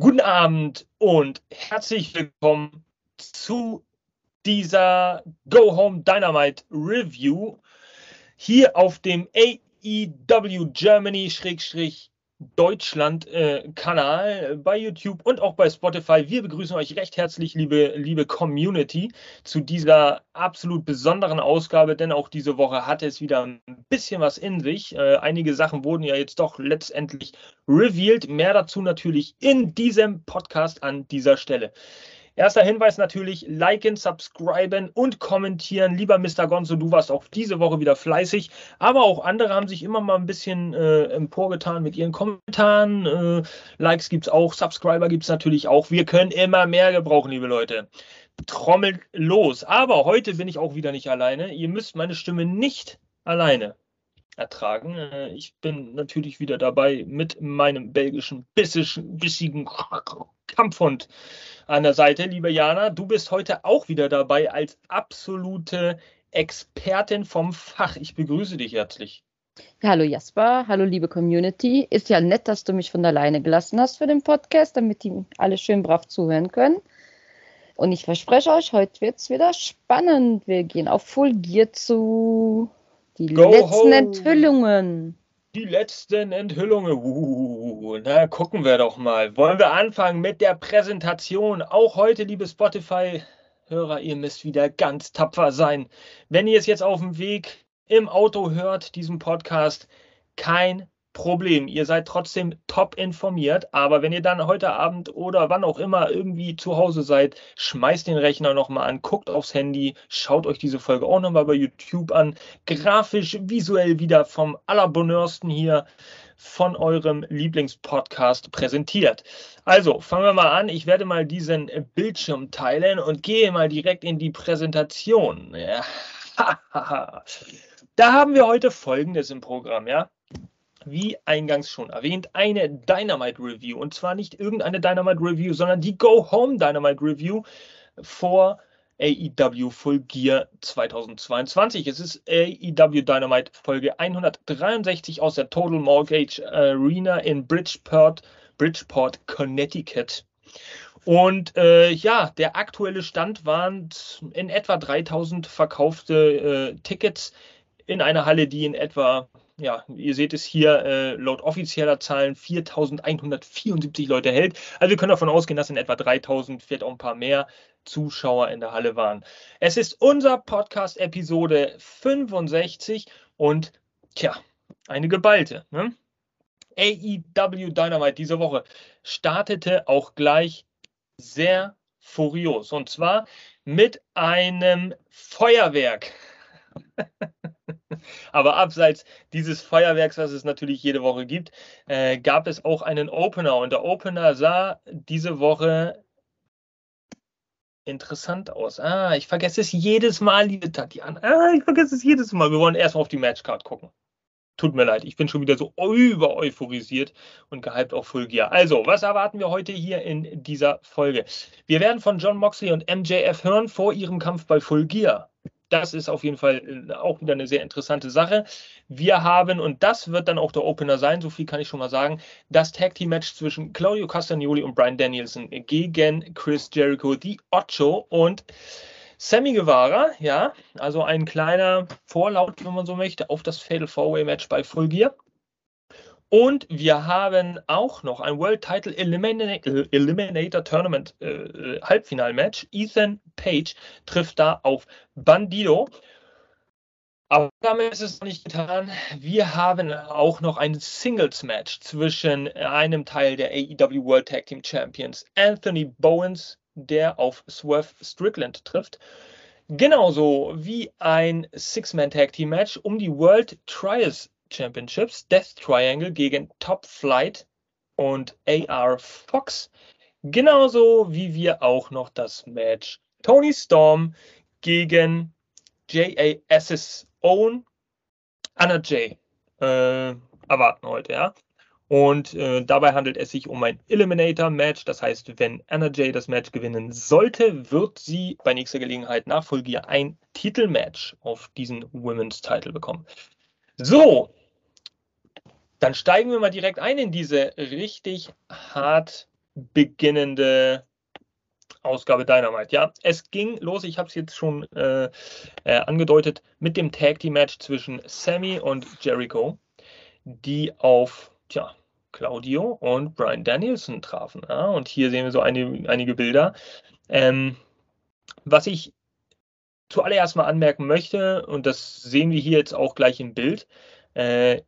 Guten Abend und herzlich willkommen zu dieser Go Home Dynamite Review hier auf dem AEW Germany Deutschland äh, Kanal bei YouTube und auch bei Spotify. Wir begrüßen euch recht herzlich, liebe, liebe Community, zu dieser absolut besonderen Ausgabe, denn auch diese Woche hatte es wieder ein bisschen was in sich. Äh, einige Sachen wurden ja jetzt doch letztendlich revealed. Mehr dazu natürlich in diesem Podcast an dieser Stelle. Erster Hinweis natürlich, liken, subscriben und kommentieren. Lieber Mr. Gonzo, du warst auch diese Woche wieder fleißig, aber auch andere haben sich immer mal ein bisschen äh, emporgetan mit ihren Kommentaren. Äh, Likes gibt es auch, Subscriber gibt es natürlich auch. Wir können immer mehr gebrauchen, liebe Leute. Trommelt los. Aber heute bin ich auch wieder nicht alleine. Ihr müsst meine Stimme nicht alleine ertragen. Äh, ich bin natürlich wieder dabei mit meinem belgischen, bissigen Kampfhund an der Seite. Liebe Jana, du bist heute auch wieder dabei als absolute Expertin vom Fach. Ich begrüße dich herzlich. Hallo Jasper, hallo liebe Community. Ist ja nett, dass du mich von alleine gelassen hast für den Podcast, damit die alle schön brav zuhören können. Und ich verspreche euch, heute wird es wieder spannend. Wir gehen auf Full Gear zu. Die Go letzten home. Enthüllungen. Die letzten Enthüllungen. Uh, na, gucken wir doch mal. Wollen wir anfangen mit der Präsentation? Auch heute, liebe Spotify-Hörer, ihr müsst wieder ganz tapfer sein. Wenn ihr es jetzt auf dem Weg im Auto hört, diesen Podcast, kein Problem. Ihr seid trotzdem top informiert, aber wenn ihr dann heute Abend oder wann auch immer irgendwie zu Hause seid, schmeißt den Rechner nochmal an, guckt aufs Handy, schaut euch diese Folge auch nochmal bei YouTube an. Grafisch, visuell wieder vom Allerbonneursten hier von eurem Lieblingspodcast präsentiert. Also, fangen wir mal an. Ich werde mal diesen Bildschirm teilen und gehe mal direkt in die Präsentation. Ja. da haben wir heute Folgendes im Programm, ja wie eingangs schon erwähnt, eine Dynamite Review. Und zwar nicht irgendeine Dynamite Review, sondern die Go Home Dynamite Review vor AEW Full Gear 2022. Es ist AEW Dynamite Folge 163 aus der Total Mortgage Arena in Bridgeport, Bridgeport Connecticut. Und äh, ja, der aktuelle Stand waren in etwa 3000 verkaufte äh, Tickets in einer Halle, die in etwa ja, ihr seht es hier, äh, laut offizieller Zahlen 4.174 Leute hält. Also wir können davon ausgehen, dass in etwa 3.000, vielleicht auch ein paar mehr Zuschauer in der Halle waren. Es ist unser Podcast Episode 65 und tja, eine geballte. Ne? AEW Dynamite diese Woche startete auch gleich sehr furios und zwar mit einem Feuerwerk. Aber abseits dieses Feuerwerks, was es natürlich jede Woche gibt, äh, gab es auch einen Opener. Und der Opener sah diese Woche interessant aus. Ah, ich vergesse es jedes Mal, liebe Tatjana. Ah, ich vergesse es jedes Mal. Wir wollen erstmal auf die Matchcard gucken. Tut mir leid, ich bin schon wieder so über euphorisiert und gehypt auf Full Gear. Also, was erwarten wir heute hier in dieser Folge? Wir werden von John Moxley und MJF hören vor ihrem Kampf bei Full Gear das ist auf jeden Fall äh, auch wieder eine sehr interessante Sache. Wir haben, und das wird dann auch der Opener sein, so viel kann ich schon mal sagen, das Tag Team Match zwischen Claudio Castagnoli und Brian Danielson gegen Chris Jericho, die Ocho und Sammy Guevara, ja, also ein kleiner Vorlaut, wenn man so möchte, auf das Fatal Four-Way Match bei Full Gear. Und wir haben auch noch ein World Title Eliminator, Eliminator Tournament äh, Halbfinalmatch. Ethan Page trifft da auf Bandido. Aber damit ist es noch nicht getan. Wir haben auch noch ein Singles-Match zwischen einem Teil der AEW World Tag Team Champions, Anthony Bowens, der auf Swerve Strickland trifft. Genauso wie ein Six-Man-Tag-Team-Match um die World Trials Championships, Death Triangle gegen Top Flight und AR Fox. Genauso wie wir auch noch das Match Tony Storm gegen JAS's Own Anna J äh, erwarten heute, ja. Und äh, dabei handelt es sich um ein Eliminator-Match. Das heißt, wenn Anna J das Match gewinnen sollte, wird sie bei nächster Gelegenheit nach Folge ein Titelmatch auf diesen Women's Title bekommen. So, dann steigen wir mal direkt ein in diese richtig hart beginnende Ausgabe Dynamite. Ja, es ging los, ich habe es jetzt schon äh, äh, angedeutet, mit dem Tag Team Match zwischen Sammy und Jericho, die auf, tja, Claudio und Brian Danielson trafen. Ja? Und hier sehen wir so eine, einige Bilder. Ähm, was ich zuallererst mal anmerken möchte, und das sehen wir hier jetzt auch gleich im Bild, äh,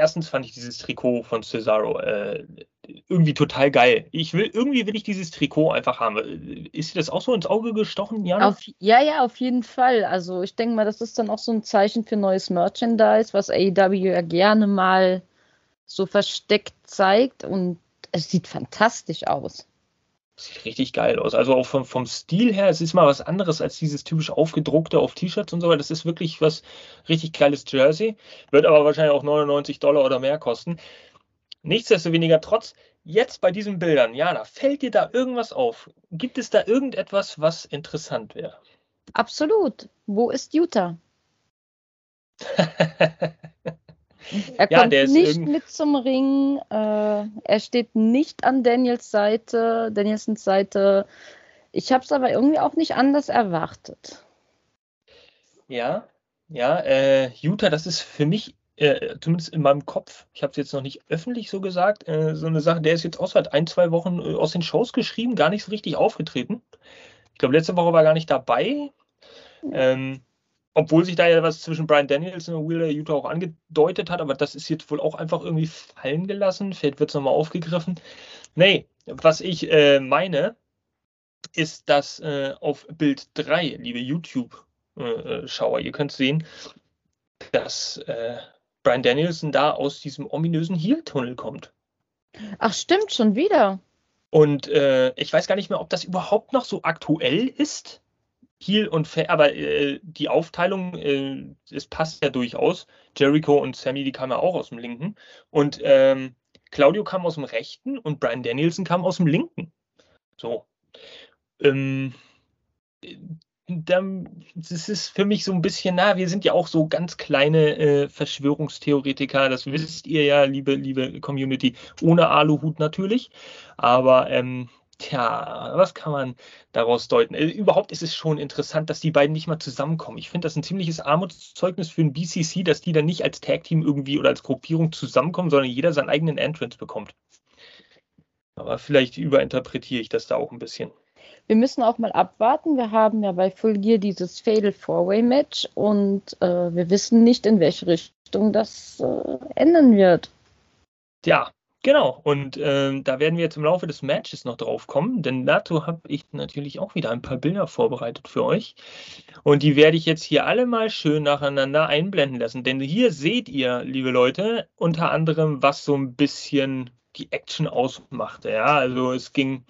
erstens fand ich dieses Trikot von Cesaro äh, irgendwie total geil. Ich will, irgendwie will ich dieses Trikot einfach haben. Ist dir das auch so ins Auge gestochen, Jana? Auf, ja, ja, auf jeden Fall. Also ich denke mal, das ist dann auch so ein Zeichen für neues Merchandise, was AEW ja gerne mal so versteckt zeigt und es sieht fantastisch aus. Sieht richtig geil aus. Also auch vom, vom Stil her, es ist mal was anderes als dieses typisch aufgedruckte auf T-Shirts und so weiter. Das ist wirklich was richtig geiles Jersey. Wird aber wahrscheinlich auch 99 Dollar oder mehr kosten. Nichtsdestoweniger, trotz jetzt bei diesen Bildern, Jana, fällt dir da irgendwas auf? Gibt es da irgendetwas, was interessant wäre? Absolut. Wo ist Utah? Er ja, kommt nicht mit zum Ring. Äh, er steht nicht an Daniels Seite, Danielsons Seite. Ich habe es aber irgendwie auch nicht anders erwartet. Ja, ja, äh, Utah, das ist für mich, äh, zumindest in meinem Kopf, ich habe es jetzt noch nicht öffentlich so gesagt, äh, so eine Sache, der ist jetzt auch seit ein, zwei Wochen äh, aus den Shows geschrieben, gar nicht so richtig aufgetreten. Ich glaube, letzte Woche war er gar nicht dabei. Ähm, obwohl sich da ja was zwischen Brian Danielson und Wheeler Utah auch angedeutet hat, aber das ist jetzt wohl auch einfach irgendwie fallen gelassen. Vielleicht wird es nochmal aufgegriffen. Nee, was ich äh, meine, ist, dass äh, auf Bild 3, liebe YouTube-Schauer, äh, ihr könnt sehen, dass äh, Brian Danielson da aus diesem ominösen Heel-Tunnel kommt. Ach, stimmt, schon wieder. Und äh, ich weiß gar nicht mehr, ob das überhaupt noch so aktuell ist. Heel und Fair, aber äh, die Aufteilung, äh, es passt ja durchaus. Jericho und Sammy, die kamen ja auch aus dem linken. Und ähm, Claudio kam aus dem rechten und Brian Danielson kam aus dem linken. So. Ähm, dann, das ist für mich so ein bisschen, na, wir sind ja auch so ganz kleine äh, Verschwörungstheoretiker, das wisst ihr ja, liebe, liebe Community, ohne Aluhut natürlich. Aber ähm, Tja, was kann man daraus deuten? Äh, überhaupt ist es schon interessant, dass die beiden nicht mal zusammenkommen. Ich finde das ein ziemliches Armutszeugnis für ein BCC, dass die dann nicht als Tag-Team irgendwie oder als Gruppierung zusammenkommen, sondern jeder seinen eigenen Entrance bekommt. Aber vielleicht überinterpretiere ich das da auch ein bisschen. Wir müssen auch mal abwarten. Wir haben ja bei Full Gear dieses Fatal Four-Way Match und äh, wir wissen nicht, in welche Richtung das äh, enden wird. Ja, Genau, und ähm, da werden wir jetzt im Laufe des Matches noch drauf kommen, denn dazu habe ich natürlich auch wieder ein paar Bilder vorbereitet für euch. Und die werde ich jetzt hier alle mal schön nacheinander einblenden lassen. Denn hier seht ihr, liebe Leute, unter anderem, was so ein bisschen die Action ausmachte. Ja, also es ging,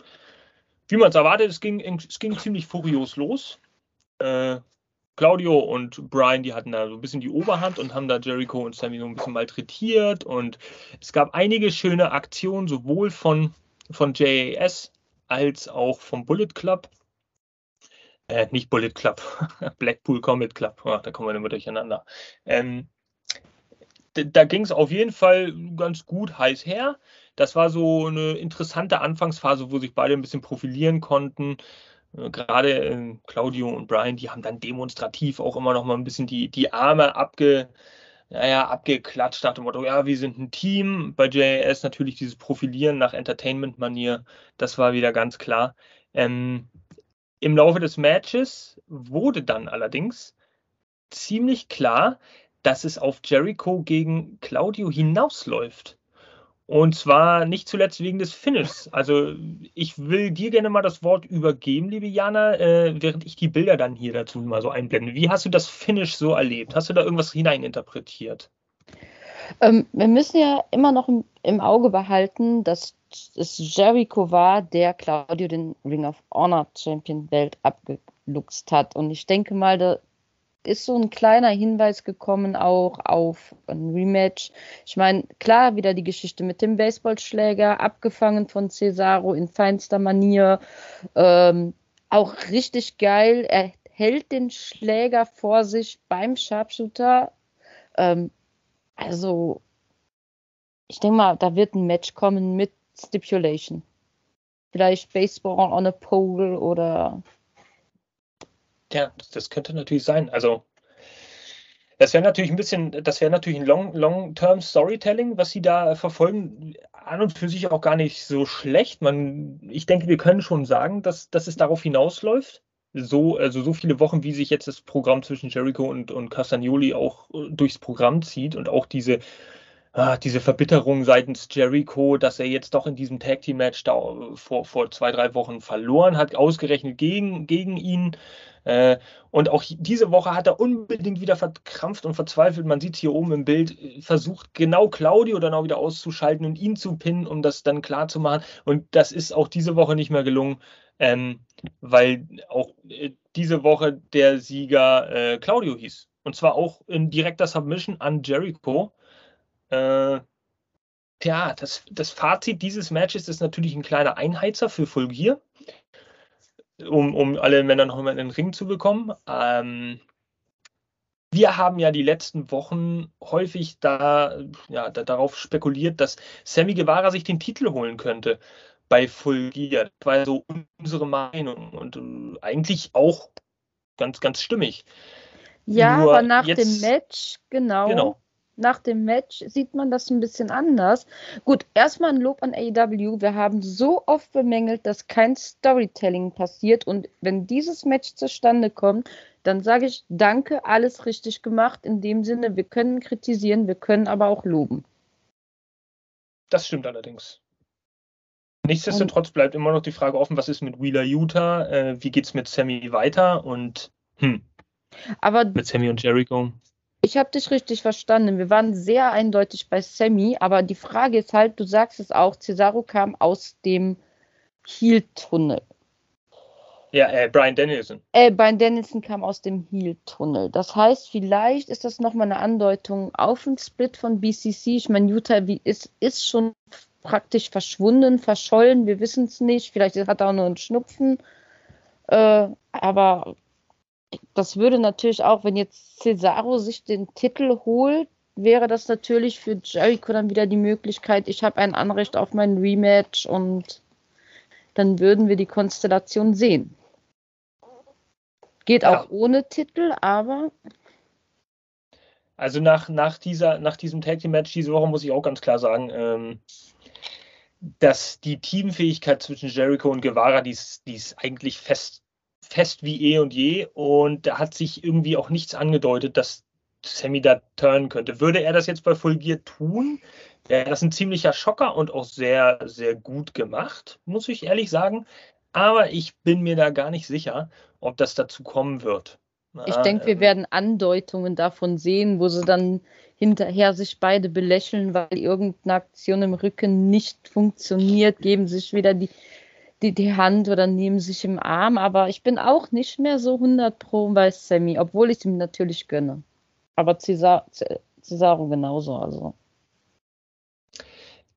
wie man es erwartet, es ging, es ging ziemlich furios los. Äh, Claudio und Brian, die hatten da so ein bisschen die Oberhand und haben da Jericho und Sammy so ein bisschen malträtiert. Und es gab einige schöne Aktionen, sowohl von, von JAS als auch vom Bullet Club. Äh, nicht Bullet Club, Blackpool Comet Club. Oh, da kommen wir immer durcheinander. Ähm, da ging es auf jeden Fall ganz gut heiß her. Das war so eine interessante Anfangsphase, wo sich beide ein bisschen profilieren konnten. Äh, gerade äh, Claudio und Brian, die haben dann demonstrativ auch immer noch mal ein bisschen die, die Arme abge, naja, abgeklatscht nach dem Motto, ja, wir sind ein Team. Bei JAS natürlich dieses Profilieren nach Entertainment-Manier, das war wieder ganz klar. Ähm, Im Laufe des Matches wurde dann allerdings ziemlich klar, dass es auf Jericho gegen Claudio hinausläuft. Und zwar nicht zuletzt wegen des Finishes. Also ich will dir gerne mal das Wort übergeben, liebe Jana, äh, während ich die Bilder dann hier dazu mal so einblende. Wie hast du das Finish so erlebt? Hast du da irgendwas hineininterpretiert? Ähm, wir müssen ja immer noch im, im, Auge behalten, dass es Jericho war, der Claudio den Ring of Honor Champion Belt abgeluchst hat. Und ich denke mal, da, ist so ein kleiner Hinweis gekommen auch auf ein Rematch. Ich meine, klar, wieder die Geschichte mit dem Baseballschläger, abgefangen von Cesaro in feinster Manier. Ähm, auch richtig geil. Er hält den Schläger vor sich beim Sharpshooter. Ähm, also, ich denke mal, da wird ein Match kommen mit Stipulation. vielleicht Baseball on a Pole oder. Ja, das, könnte natürlich sein. Also das wäre natürlich ein bisschen, das wäre natürlich ein Long, Long-Term Storytelling, was sie da verfolgen, an und für sich auch gar nicht so schlecht. Man, ich denke, wir können schon sagen, dass, dass es darauf hinausläuft. So, also so viele Wochen, wie sich jetzt das Programm zwischen Jericho und, und Castagnoli auch äh, durchs Programm zieht und auch diese, ah, diese Verbitterung seitens Jericho, dass er jetzt doch in diesem Tag Team Match da vor, vor zwei, drei Wochen verloren hat, ausgerechnet gegen, gegen ihn. Äh, und auch diese Woche hat er unbedingt wieder verkrampft und verzweifelt. Man sieht es hier oben im Bild, versucht genau Claudio dann auch wieder auszuschalten und ihn zu pinnen, um das dann klar zu machen. Und das ist auch diese Woche nicht mehr gelungen, ähm, weil auch äh, diese Woche der Sieger äh, Claudio hieß. Und zwar auch in direkter Submission an Jericho. Äh, Tja, das, das Fazit dieses Matches ist natürlich ein kleiner Einheizer für Full Gear um, um alle Männer noch mal in den Ring zu bekommen. Ähm, wir haben ja die letzten Wochen häufig da, ja, da, darauf spekuliert, dass Sammy Guevara sich den Titel holen könnte bei Full Gear. Das war so unsere Meinung und äh, eigentlich auch ganz, ganz stimmig. Ja, Nur aber nach jetzt, dem Match, genau. genau nach dem Match sieht man das ein bisschen anders. Gut, erstmal ein Lob an AEW. Wir haben so oft bemängelt, dass kein Storytelling passiert. Und wenn dieses Match zustande kommt, dann sage ich danke, alles richtig gemacht. In dem Sinne, wir können kritisieren, wir können aber auch loben. Das stimmt allerdings. Nichtsdestotrotz bleibt immer noch die Frage offen, was ist mit Wheeler Utah? Äh, wie es mit Sammy weiter? Und hm, aber mit Sammy und Jericho. Ich habe dich richtig verstanden. Wir waren sehr eindeutig bei Sammy, aber die Frage ist halt, du sagst es auch, Cesaro kam aus dem Heel-Tunnel. Ja, äh, Brian Danielson. Äh, Brian Danielson kam aus dem Heel-Tunnel. Das heißt, vielleicht ist das nochmal eine Andeutung auf den Split von BCC. Ich meine, Utah ist, ist schon praktisch verschwunden, verschollen. Wir wissen es nicht. Vielleicht hat er auch nur einen Schnupfen. Äh, aber das würde natürlich auch, wenn jetzt Cesaro sich den Titel holt, wäre das natürlich für Jericho dann wieder die Möglichkeit, ich habe ein Anrecht auf mein Rematch und dann würden wir die Konstellation sehen. Geht ja. auch ohne Titel, aber. Also nach, nach, dieser, nach diesem Tag Team Match diese Woche muss ich auch ganz klar sagen, ähm, dass die Teamfähigkeit zwischen Jericho und Guevara, die ist, die ist eigentlich fest fest wie eh und je und da hat sich irgendwie auch nichts angedeutet, dass Sammy da turnen könnte. Würde er das jetzt bei Full Gear tun, wäre das ein ziemlicher Schocker und auch sehr, sehr gut gemacht, muss ich ehrlich sagen. Aber ich bin mir da gar nicht sicher, ob das dazu kommen wird. ich denke, wir ähm, werden Andeutungen davon sehen, wo sie dann hinterher sich beide belächeln, weil irgendeine Aktion im Rücken nicht funktioniert, geben sich wieder die die, die Hand oder nehmen sich im Arm, aber ich bin auch nicht mehr so 100 pro bei Sammy, obwohl ich es ihm natürlich gönne. Aber Cesar, Cesaro genauso, also.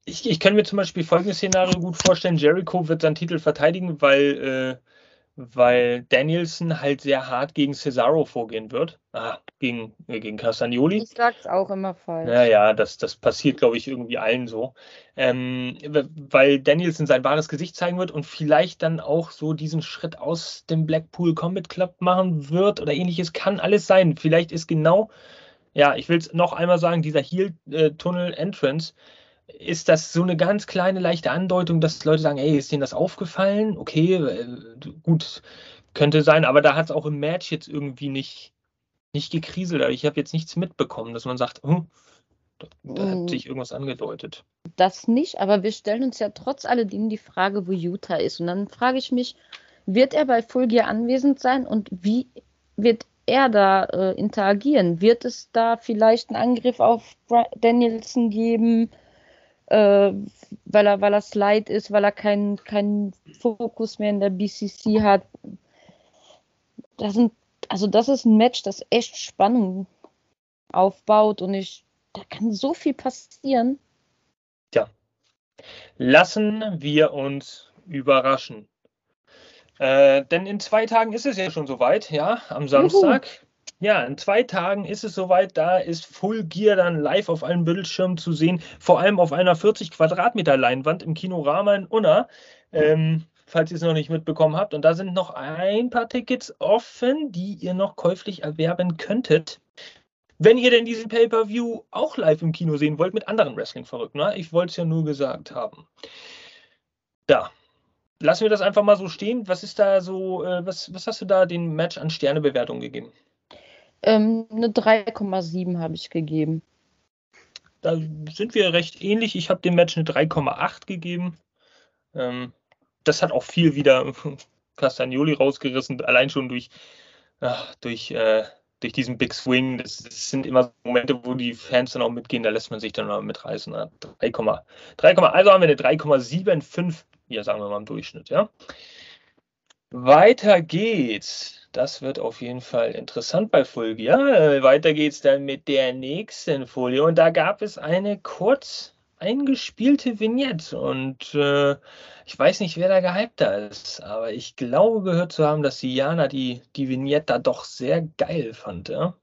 Ich, ich kann mir zum Beispiel folgendes Szenario gut vorstellen. Jericho wird seinen Titel verteidigen, weil äh, weil Danielson halt sehr hart gegen Cesaro vorgehen wird. Ah, gegen, äh, gegen Castagnoli. Ich sag's auch immer falsch. Naja, das, das passiert, glaube ich, irgendwie allen so. Ähm, weil Danielson sein wahres Gesicht zeigen wird und vielleicht dann auch so diesen Schritt aus dem Blackpool Combat Club machen wird oder ähnliches. Kann alles sein. Vielleicht ist genau, ja, ich will es noch einmal sagen, dieser Heel-Tunnel-Entrance ist das so eine ganz kleine, leichte Andeutung, dass Leute sagen, ey, ist denen das aufgefallen? Okay, äh, gut, könnte sein, aber da hat es auch im Match jetzt irgendwie nicht, nicht gekriselt. Ich habe jetzt nichts mitbekommen, dass man sagt, hm, da, da hat mm. sich irgendwas angedeutet. Das nicht, aber wir stellen uns ja trotz alledem die Frage, wo Utah ist. Und dann frage ich mich, wird er bei Full Gear anwesend sein und wie wird er da äh, interagieren? Wird es da vielleicht einen Angriff auf Danielson geben? Äh, weil er, weil er Slide ist, weil er keinen kein Fokus mehr in der BCC hat. Das sind, also das ist ein Match, das echt Spannung aufbaut und ich, da kann so viel passieren. Ja. Lassen wir uns überraschen. Äh, denn in zwei Tagen ist es ja schon soweit, ja, am Samstag. Juhu. Ja, in zwei Tagen ist es soweit. Da ist Full Gear dann live auf allen Bildschirmen zu sehen. Vor allem auf einer 40 Quadratmeter Leinwand im Kino Rama in Unna. Ähm, falls ihr es noch nicht mitbekommen habt. Und da sind noch ein paar Tickets offen, die ihr noch käuflich erwerben könntet. Wenn ihr denn diesen Pay-Per-View auch live im Kino sehen wollt mit anderen Wrestling-Verrückten, ne? ich wollte es ja nur gesagt haben. Da. Lassen wir das einfach mal so stehen. Was ist da so, äh, was, was hast du da den Match an Sternebewertung gegeben? Ähm, eine 3,7 habe ich gegeben. Da sind wir recht ähnlich. Ich habe dem Match eine 3,8 gegeben. Ähm, das hat auch viel wieder Castagnoli rausgerissen, allein schon durch, durch, äh, durch diesen Big Swing. Das, das, sind immer Momente, wo die Fans dann auch mitgehen, da lässt man sich dann mal mitreißen. 3, 3, also haben wir eine 3,75, hier sagen wir mal im Durchschnitt, ja. Weiter geht's. Das wird auf jeden Fall interessant bei Folge. Ja, weiter geht's dann mit der nächsten Folie. Und da gab es eine kurz eingespielte Vignette. Und äh, ich weiß nicht, wer da gehypter ist, aber ich glaube gehört zu haben, dass Jana die, die Vignette da doch sehr geil fand. Ja?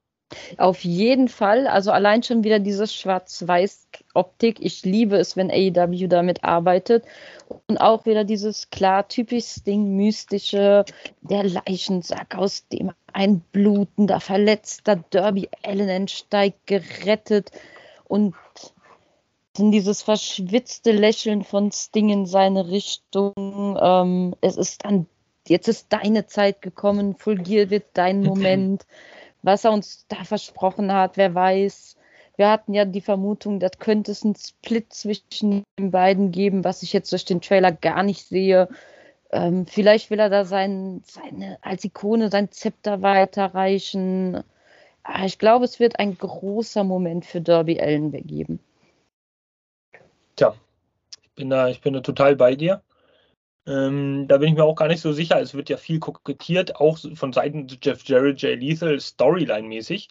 Auf jeden Fall. Also allein schon wieder diese Schwarz-Weiß-Optik. Ich liebe es, wenn AEW damit arbeitet. Und auch wieder dieses klar typisch Ding, mystische, der Leichensack, aus dem ein blutender, verletzter Derby Allen entsteigt, gerettet. Und dann dieses verschwitzte Lächeln von Sting in seine Richtung. Ähm, es ist dann, jetzt ist deine Zeit gekommen, Fulgier wird dein Moment. Was er uns da versprochen hat, wer weiß. Wir hatten ja die Vermutung, das könnte es einen Split zwischen den beiden geben, was ich jetzt durch den Trailer gar nicht sehe. Ähm, vielleicht will er da sein, seine, als Ikone sein Zepter weiterreichen. Ah, ich glaube, es wird ein großer Moment für Derby Allen geben. Tja, ich bin da, ich bin da total bei dir. Ähm, da bin ich mir auch gar nicht so sicher. Es wird ja viel kokettiert, auch von Seiten Jeff Jarrett, Jay Lethal, Storyline-mäßig.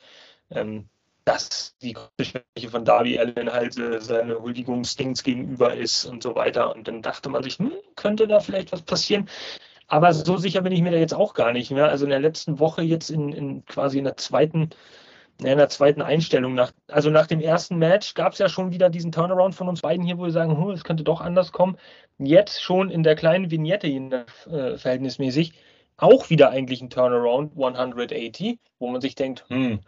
Ähm, dass die Schwäche von Darby Allen halt äh, seine Huldigungsdings gegenüber ist und so weiter. Und dann dachte man sich, hm, könnte da vielleicht was passieren. Aber so sicher bin ich mir da jetzt auch gar nicht mehr. Also in der letzten Woche jetzt in, in quasi in der zweiten in der zweiten Einstellung. Nach, also nach dem ersten Match gab es ja schon wieder diesen Turnaround von uns beiden hier, wo wir sagen, hm, es könnte doch anders kommen. Jetzt schon in der kleinen Vignette äh, verhältnismäßig auch wieder eigentlich ein Turnaround 180, wo man sich denkt, hm,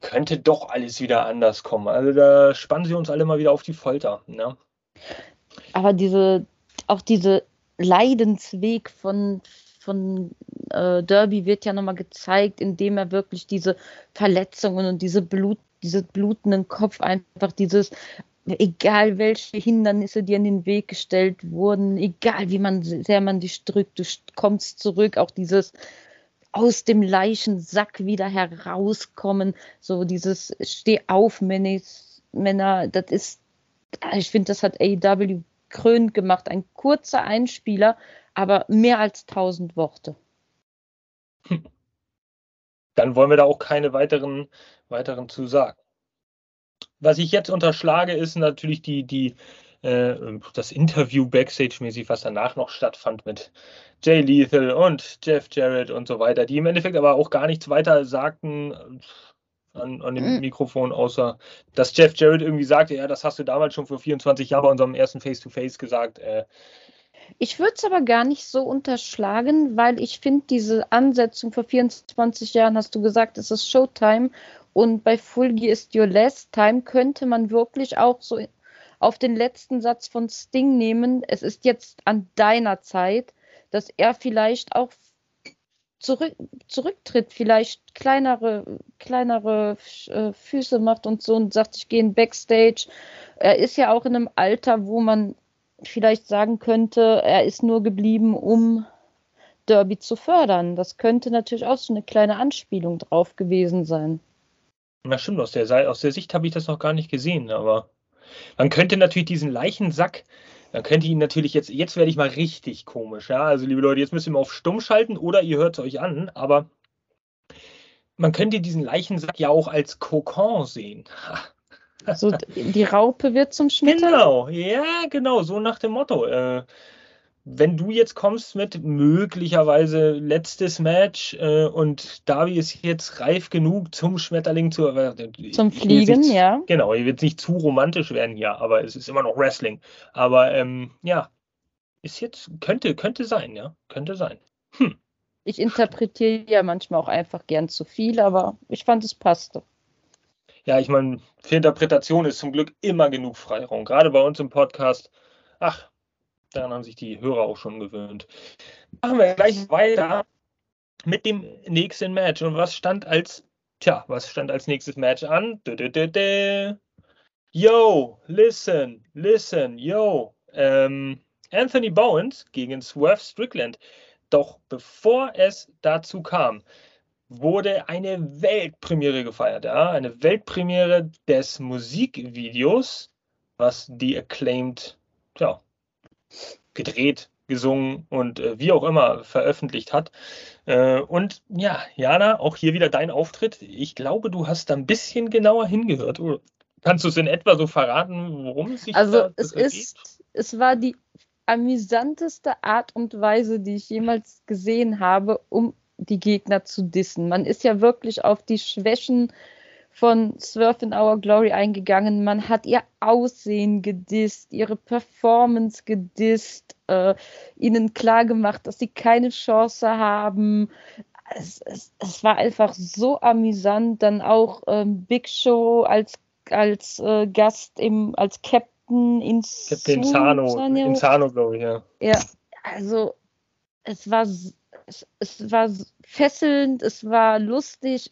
könnte doch alles wieder anders kommen. Also da spannen sie uns alle mal wieder auf die Folter. Ne? Aber diese, auch diese Leidensweg von, von äh, Derby wird ja nochmal gezeigt, indem er wirklich diese Verletzungen und diese Blut, diese blutenden Kopf einfach dieses egal welche Hindernisse dir in den Weg gestellt wurden, egal wie man sehr man dich drückt, du kommst zurück, auch dieses aus dem Leichensack wieder herauskommen, so dieses Steh auf Männer, das ist, ich finde, das hat AEW krönt gemacht, ein kurzer Einspieler, aber mehr als tausend Worte. Dann wollen wir da auch keine weiteren, weiteren zu sagen. Was ich jetzt unterschlage, ist natürlich die, die, äh, das Interview Backstage-mäßig, was danach noch stattfand mit Jay Lethal und Jeff Jarrett und so weiter, die im Endeffekt aber auch gar nichts weiter sagten an, an dem mhm. Mikrofon, außer dass Jeff Jarrett irgendwie sagte, ja, das hast du damals schon vor 24 Jahren bei unserem ersten Face-to-Face -face gesagt. Äh, ich würde es aber gar nicht so unterschlagen, weil ich finde, diese Ansetzung vor 24 Jahren, hast du gesagt, es ist Showtime und bei Fulgi ist Your Last Time, könnte man wirklich auch so auf den letzten Satz von Sting nehmen. Es ist jetzt an deiner Zeit, dass er vielleicht auch zurück, zurücktritt, vielleicht kleinere, kleinere äh, Füße macht und so und sagt, ich gehe in Backstage. Er ist ja auch in einem Alter, wo man vielleicht sagen könnte, er ist nur geblieben, um Derby zu fördern. Das könnte natürlich auch so eine kleine Anspielung drauf gewesen sein. Na stimmt, aus der, aus der Sicht habe ich das noch gar nicht gesehen, aber man könnte natürlich diesen Leichensack, man könnte ihn natürlich jetzt, jetzt werde ich mal richtig komisch, ja. Also, liebe Leute, jetzt müsst ihr mal auf stumm schalten oder ihr hört es euch an, aber man könnte diesen Leichensack ja auch als Kokon sehen. So, die Raupe wird zum Schmetterling? Genau, ja, genau, so nach dem Motto. Äh, wenn du jetzt kommst mit möglicherweise letztes Match äh, und Davi ist jetzt reif genug zum Schmetterling zu äh, zum Fliegen, nicht, ja. Genau, ihr wird nicht zu romantisch werden hier, aber es ist immer noch Wrestling. Aber ähm, ja, ist jetzt, könnte, könnte sein, ja, könnte sein. Hm. Ich interpretiere ja manchmal auch einfach gern zu viel, aber ich fand, es passte. Ja, ich meine, für Interpretation ist zum Glück immer genug Freiraum. Gerade bei uns im Podcast. Ach, daran haben sich die Hörer auch schon gewöhnt. Machen wir gleich weiter mit dem nächsten Match. Und was stand als, tja, was stand als nächstes Match an? Yo, listen, listen, yo. Ähm, Anthony Bowens gegen Swerve Strickland. Doch bevor es dazu kam, wurde eine Weltpremiere gefeiert. Ja? Eine Weltpremiere des Musikvideos, was die Acclaimed ja, gedreht, gesungen und äh, wie auch immer veröffentlicht hat. Äh, und ja, Jana, auch hier wieder dein Auftritt. Ich glaube, du hast da ein bisschen genauer hingehört. Kannst du es in etwa so verraten, worum es sich also da es ist, es war die amüsanteste Art und Weise, die ich jemals gesehen habe, um die Gegner zu dissen. Man ist ja wirklich auf die Schwächen von Swerve in Our Glory eingegangen. Man hat ihr Aussehen gedisst, ihre Performance gedisst, äh, ihnen klargemacht, dass sie keine Chance haben. Es, es, es war einfach so amüsant. Dann auch ähm, Big Show als, als äh, Gast, im, als Captain in Insano, Insano, glaube ich, ja. Ja, also es war es, es war fesselnd, es war lustig.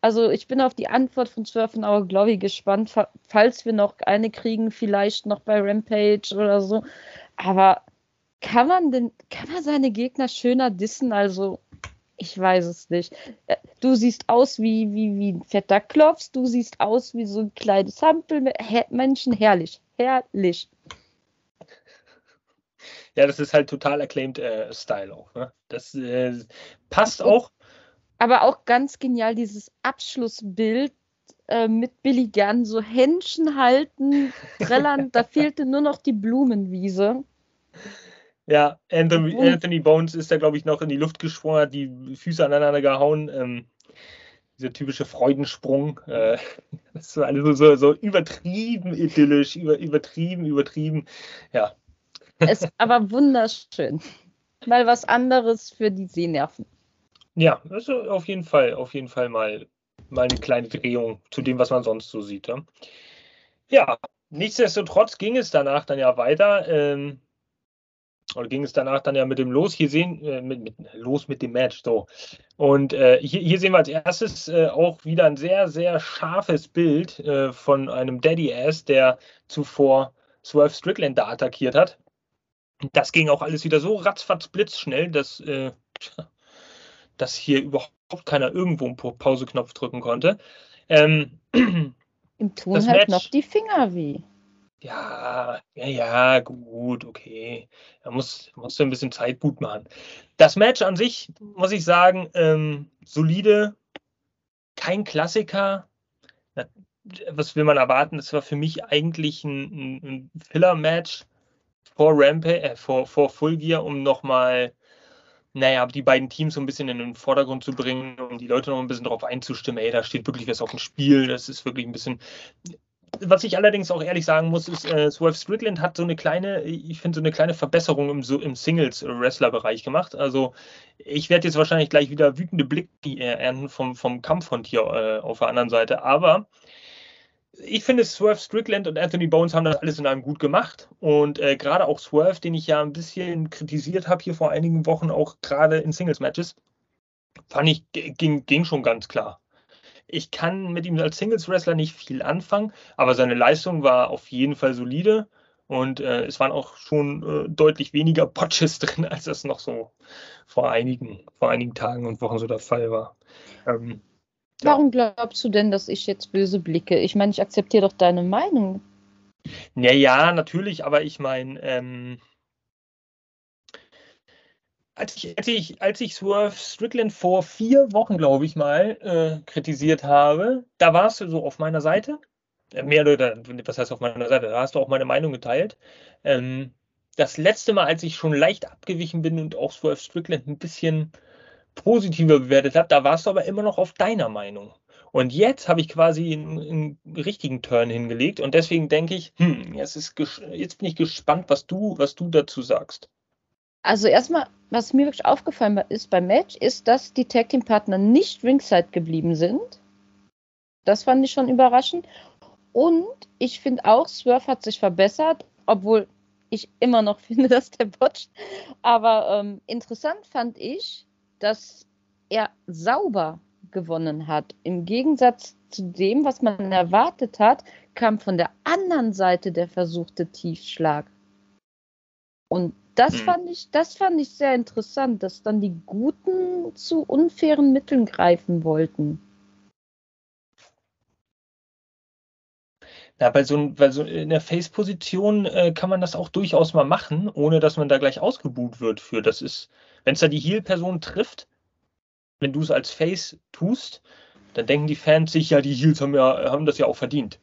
Also ich bin auf die Antwort von Surfen Our Glory gespannt, falls wir noch eine kriegen, vielleicht noch bei Rampage oder so. Aber kann man denn, kann man seine Gegner schöner dissen? Also, ich weiß es nicht. Äh, du siehst aus wie, wie, wie ein fetter Klops, du siehst aus wie so ein kleines Hampelmenschen. Herrlich, herrlich. Ja, das ist halt total acclaimed äh, Style auch. Ne? Das äh, passt auch. Aber auch ganz genial dieses Abschlussbild äh, mit Billy Gunn, so Händchen halten, trällern, da fehlte nur noch die Blumenwiese. Ja, Anthony, Anthony Bones ist da, glaube ich, noch in die Luft gesprungen, hat die Füße aneinander gehauen. Ähm, dieser typische Freudensprung. Äh, das war alles so, so übertrieben idyllisch, über, übertrieben, übertrieben. Ja, ist aber wunderschön. Mal was anderes für die Sehnerven. Ja, also auf jeden Fall, auf jeden Fall mal, mal eine kleine Drehung zu dem, was man sonst so sieht. Ja, ja nichtsdestotrotz ging es danach dann ja weiter. Ähm, oder ging es danach dann ja mit dem Los. Hier sehen, äh, mit, mit, los mit dem Match. So. Und äh, hier, hier, sehen wir als erstes äh, auch wieder ein sehr, sehr scharfes Bild äh, von einem Daddy Ass, der zuvor Swerve Strickland da attackiert hat. Das ging auch alles wieder so ratzfatz blitzschnell, dass, äh, dass hier überhaupt keiner irgendwo einen Pauseknopf drücken konnte. Ähm, Im tun halt Match, noch die Finger weh. Ja, ja, ja, gut, okay. Da muss, musst du ein bisschen Zeit gut machen. Das Match an sich, muss ich sagen, ähm, solide, kein Klassiker. Was will man erwarten? Das war für mich eigentlich ein, ein Filler-Match vor Rampage, äh, vor, vor Full Gear, um nochmal, naja, die beiden Teams so ein bisschen in den Vordergrund zu bringen, um die Leute noch ein bisschen darauf einzustimmen, ey, da steht wirklich was auf dem Spiel, das ist wirklich ein bisschen. Was ich allerdings auch ehrlich sagen muss, ist, äh, Swerve Strickland hat so eine kleine, ich finde, so eine kleine Verbesserung im, so, im Singles-Wrestler-Bereich gemacht. Also, ich werde jetzt wahrscheinlich gleich wieder wütende Blicke ernten vom, vom Kampfhund hier äh, auf der anderen Seite. Aber ich finde, Swerve Strickland und Anthony Bones haben das alles in einem gut gemacht. Und äh, gerade auch Swerve, den ich ja ein bisschen kritisiert habe hier vor einigen Wochen, auch gerade in Singles-Matches, fand ich, ging, ging schon ganz klar. Ich kann mit ihm als Singles-Wrestler nicht viel anfangen, aber seine Leistung war auf jeden Fall solide. Und äh, es waren auch schon äh, deutlich weniger Potches drin, als das noch so vor einigen, vor einigen Tagen und Wochen so der Fall war. Ähm, Warum glaubst du denn, dass ich jetzt böse blicke? Ich meine, ich akzeptiere doch deine Meinung. Naja, natürlich, aber ich meine, ähm, als ich, als ich, als ich Swerve Strickland vor vier Wochen, glaube ich mal, äh, kritisiert habe, da warst du so auf meiner Seite. Äh, mehr oder was heißt auf meiner Seite? Da hast du auch meine Meinung geteilt. Ähm, das letzte Mal, als ich schon leicht abgewichen bin und auch Swerve Strickland ein bisschen positiver bewertet habe, da warst du aber immer noch auf deiner Meinung. Und jetzt habe ich quasi einen, einen, richtigen Turn hingelegt und deswegen denke ich, hm, jetzt, ist, jetzt bin ich gespannt, was du, was du dazu sagst. Also erstmal, was mir wirklich aufgefallen ist beim Match, ist, dass die Tag Team Partner nicht ringside geblieben sind. Das fand ich schon überraschend. Und ich finde auch, Swerve hat sich verbessert, obwohl ich immer noch finde, dass der botcht. Aber ähm, interessant fand ich, dass er sauber gewonnen hat. Im Gegensatz zu dem, was man erwartet hat, kam von der anderen Seite der versuchte Tiefschlag. Und das, hm. fand ich, das fand ich sehr interessant, dass dann die Guten zu unfairen Mitteln greifen wollten. Ja, bei so, bei so in der Face-Position äh, kann man das auch durchaus mal machen, ohne dass man da gleich ausgebuht wird für. Das ist, wenn es da die Heal-Person trifft, wenn du es als Face tust, dann denken die Fans sich, ja, die Heels haben ja, haben das ja auch verdient.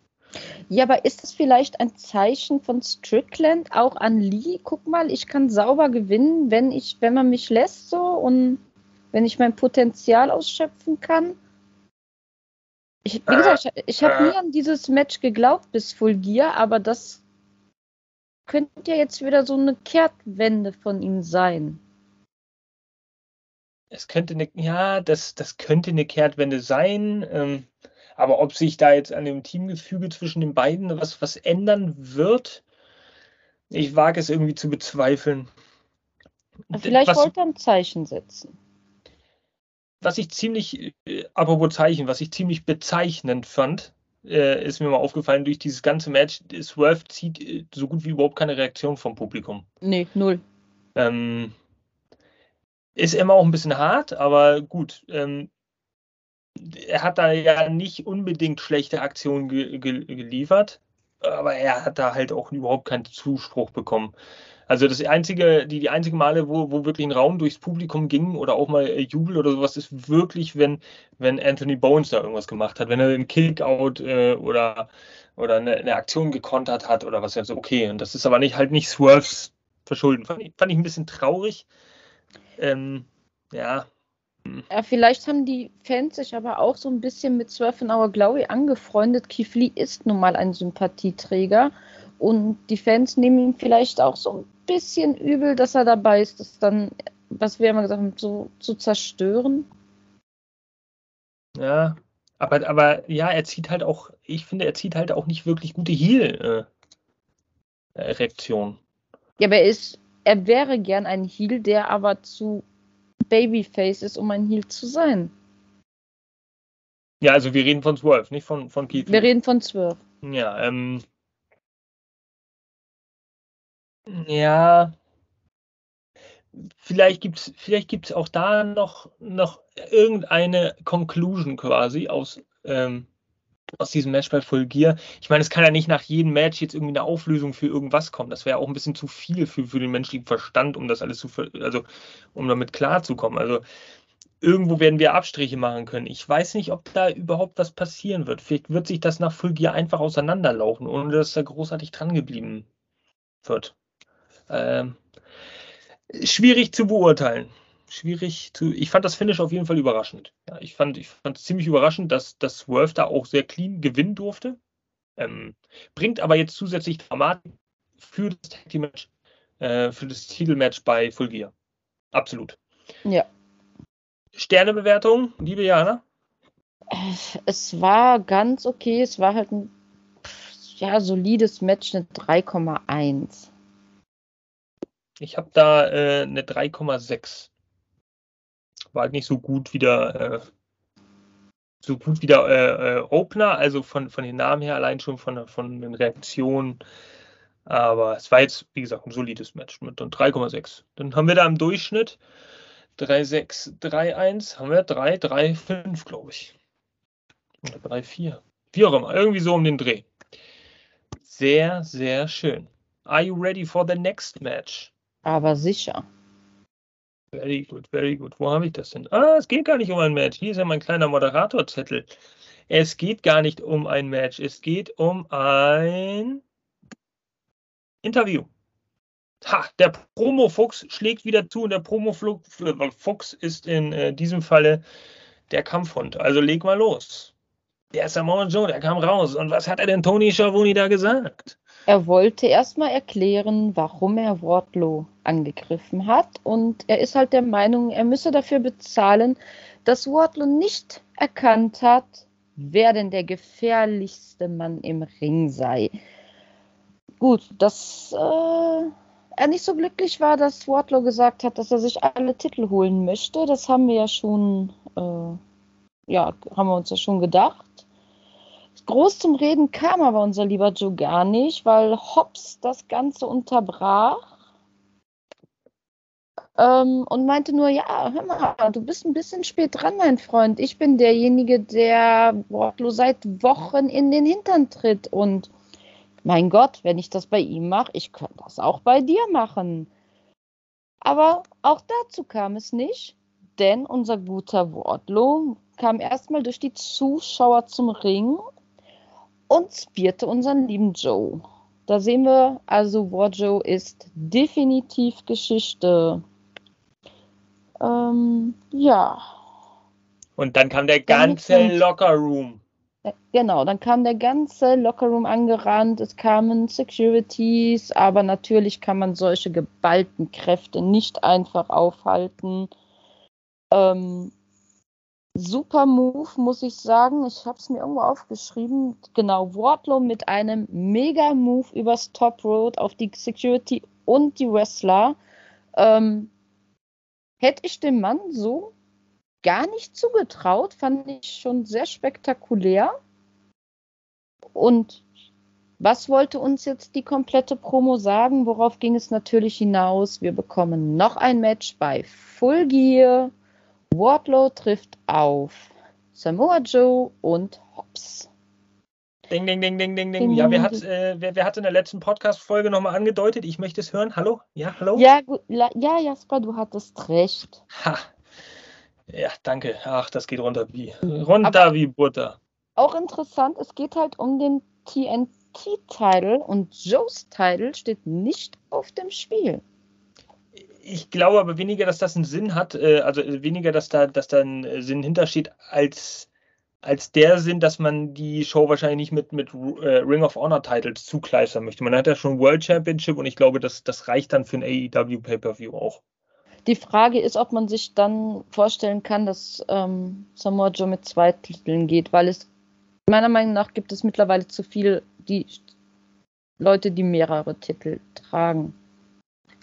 Ja, aber ist das vielleicht ein Zeichen von Strickland auch an Lee? Guck mal, ich kann sauber gewinnen, wenn ich, wenn man mich lässt so und wenn ich mein Potenzial ausschöpfen kann. Ich, wie gesagt, ich, ich habe nie an dieses Match geglaubt bis Full Gear, aber das könnte ja jetzt wieder so eine Kehrtwende von ihm sein. Es könnte eine, ja, das, das könnte eine Kehrtwende sein. Ähm, aber ob sich da jetzt an dem Teamgefüge zwischen den beiden was, was ändern wird, ich wage es irgendwie zu bezweifeln. Vielleicht was, wollte er ein Zeichen setzen. Was ich ziemlich, äh, apropos Zeichen, was ich ziemlich bezeichnend fand, äh, ist mir mal aufgefallen, durch dieses ganze Match, Swerve zieht äh, so gut wie überhaupt keine Reaktion vom Publikum. Nee, null. Ähm, ist immer auch ein bisschen hart, aber gut. Ähm, er hat da ja nicht unbedingt schlechte Aktionen ge ge geliefert, aber er hat da halt auch überhaupt keinen Zuspruch bekommen. Also das einzige, die, die einzige Male, wo, wo wirklich ein Raum durchs Publikum ging oder auch mal Jubel oder sowas, ist wirklich, wenn, wenn Anthony Bones da irgendwas gemacht hat, wenn er einen Kickout äh, oder, oder eine, eine, Aktion gekontert hat oder was jetzt okay. Und das ist aber nicht halt nicht Swerves Verschulden. Fand ich, fand ich ein bisschen traurig. Ähm, ja, ja, vielleicht haben die Fans sich aber auch so ein bisschen mit Swerve in Our Glory angefreundet. Keith Lee ist nun mal ein Sympathieträger und die Fans nehmen ihm vielleicht auch so ein bisschen übel, dass er dabei ist, das dann, was wir immer gesagt haben, so zu zerstören. Ja, aber, aber ja, er zieht halt auch, ich finde, er zieht halt auch nicht wirklich gute Heal-Reaktionen. Äh, ja, aber er ist, er wäre gern ein Heal, der aber zu Babyface ist, um ein Heal zu sein. Ja, also wir reden von Swerve, nicht von, von Keith. Wir reden von Swerve. Ja, ähm. Ja. Vielleicht gibt es vielleicht gibt's auch da noch, noch irgendeine Conclusion quasi aus, ähm, aus diesem Match bei Full Gear. Ich meine, es kann ja nicht nach jedem Match jetzt irgendwie eine Auflösung für irgendwas kommen. Das wäre auch ein bisschen zu viel für, für den menschlichen Verstand, um das alles zu, also um damit klarzukommen. Also irgendwo werden wir Abstriche machen können. Ich weiß nicht, ob da überhaupt was passieren wird. Vielleicht wird sich das nach Full Gear einfach auseinanderlaufen, ohne dass da großartig dran geblieben wird. Ähm, schwierig zu beurteilen schwierig zu. Ich fand das Finish auf jeden Fall überraschend. Ja, ich fand ich es ziemlich überraschend, dass, dass Swerve da auch sehr clean gewinnen durfte. Ähm, bringt aber jetzt zusätzlich Dramatik für das Match, äh, für das Titelmatch bei Full Gear. Absolut. Ja. Sternebewertung, liebe Jana? Es war ganz okay. Es war halt ein ja, solides Match, eine 3,1. Ich habe da äh, eine 3,6 war halt nicht so gut wie der, äh, so gut wie der äh, äh, Opener, also von, von den Namen her, allein schon von, von den Reaktionen. Aber es war jetzt, wie gesagt, ein solides Match mit 3,6. Dann haben wir da im Durchschnitt 3,6, 3,1, haben wir 3, 3, 5, glaube ich. Oder 3, 4. Wie auch immer, irgendwie so um den Dreh. Sehr, sehr schön. Are you ready for the next match? Aber sicher. Very good, very good. Wo habe ich das denn? Ah, es geht gar nicht um ein Match. Hier ist ja mein kleiner Moderatorzettel. Es geht gar nicht um ein Match. Es geht um ein Interview. Ha, der Promo-Fuchs schlägt wieder zu und der Promo-Fuchs ist in äh, diesem Falle der Kampfhund. Also leg mal los. Der Samoa Joe, der kam raus. Und was hat er denn Tony Schiavone da gesagt? Er wollte erstmal erklären, warum er Wardlow angegriffen hat. Und er ist halt der Meinung, er müsse dafür bezahlen, dass Wardlow nicht erkannt hat, wer denn der gefährlichste Mann im Ring sei. Gut, dass äh, er nicht so glücklich war, dass Wardlow gesagt hat, dass er sich alle Titel holen möchte. Das haben wir ja schon, äh, ja, haben wir uns ja schon gedacht. Groß zum Reden kam aber unser lieber Joe gar nicht, weil Hobbs das Ganze unterbrach ähm, und meinte nur, ja, hör mal, du bist ein bisschen spät dran, mein Freund. Ich bin derjenige, der wortlos seit Wochen in den Hintern tritt und mein Gott, wenn ich das bei ihm mache, ich könnte das auch bei dir machen. Aber auch dazu kam es nicht, denn unser guter Wardlow kam erstmal durch die Zuschauer zum Ring und spierte unseren lieben Joe. Da sehen wir also, Warjo ist definitiv Geschichte. Ähm, ja. Und dann kam der ganze Lockerroom. Äh, genau, dann kam der ganze Lockerroom angerannt, es kamen Securities, aber natürlich kann man solche geballten Kräfte nicht einfach aufhalten. Ähm, super Move, muss ich sagen. Ich habe es mir irgendwo aufgeschrieben. Genau, Wardlow mit einem mega Move übers Top Road auf die Security und die Wrestler. Ähm, hätte ich dem Mann so gar nicht zugetraut, fand ich schon sehr spektakulär. Und was wollte uns jetzt die komplette Promo sagen? Worauf ging es natürlich hinaus? Wir bekommen noch ein Match bei Full Gear Wardlow trifft auf Samoa Joe und Hobbs. Ding, ding, ding, ding, ding, ding. Ja, wer hat, äh, wer, wer hat in der letzten Podcast-Folge nochmal angedeutet? Ich möchte es hören. Hallo? Ja, hallo? Ja, ja, Jasper, du hattest recht. Ha. Ja, danke. Ach, das geht runter wie runter Aber wie Butter. Auch interessant, es geht halt um den TNT-Title und Joes Title steht nicht auf dem Spiel ich glaube aber weniger, dass das einen Sinn hat, äh, also weniger, dass da, dass da ein äh, Sinn hintersteht, als, als der Sinn, dass man die Show wahrscheinlich nicht mit, mit äh, Ring of Honor Titles zukleistern möchte. Man hat ja schon World Championship und ich glaube, das, das reicht dann für ein AEW Pay-Per-View auch. Die Frage ist, ob man sich dann vorstellen kann, dass ähm, Samoa Joe mit zwei Titeln geht, weil es meiner Meinung nach gibt es mittlerweile zu viele die Leute, die mehrere Titel tragen.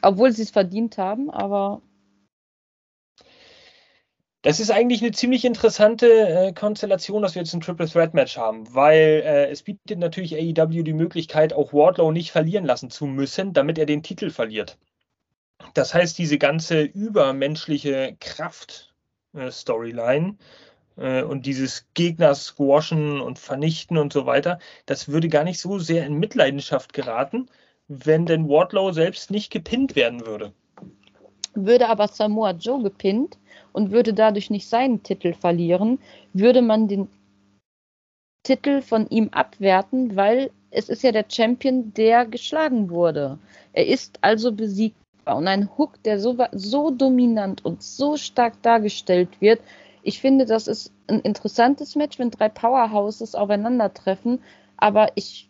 Obwohl sie es verdient haben, aber. Das ist eigentlich eine ziemlich interessante äh, Konstellation, dass wir jetzt ein Triple Threat Match haben, weil äh, es bietet natürlich AEW die Möglichkeit, auch Wardlow nicht verlieren lassen zu müssen, damit er den Titel verliert. Das heißt, diese ganze übermenschliche Kraft-Storyline äh, und dieses Gegner squashen und vernichten und so weiter, das würde gar nicht so sehr in Mitleidenschaft geraten, wenn denn Wardlow selbst nicht gepinnt werden würde. Würde aber Samoa Joe gepinnt und würde dadurch nicht seinen Titel verlieren, würde man den Titel von ihm abwerten, weil es ist ja der Champion, der geschlagen wurde. Er ist also besiegbar. Und ein Hook, der so, so dominant und so stark dargestellt wird, ich finde, das ist ein interessantes Match, wenn drei Powerhouses aufeinandertreffen. Aber ich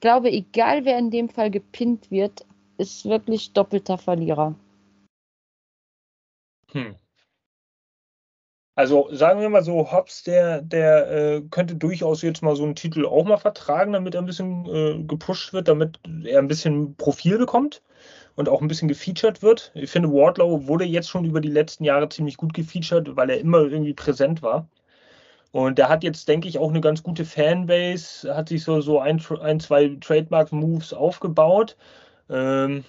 glaube, egal wer in dem Fall gepinnt wird, ist wirklich doppelter Verlierer. Hm. Also sagen wir mal so, Hobbs, der, der äh, könnte durchaus jetzt mal so einen Titel auch mal vertragen, damit er ein bisschen äh, gepusht wird, damit er ein bisschen Profil bekommt und auch ein bisschen gefeatured wird. Ich finde, Wardlow wurde jetzt schon über die letzten Jahre ziemlich gut gefeatured, weil er immer irgendwie präsent war. Und der hat jetzt, denke ich, auch eine ganz gute Fanbase, hat sich so, so ein, ein zwei Trademark-Moves aufgebaut. Ähm,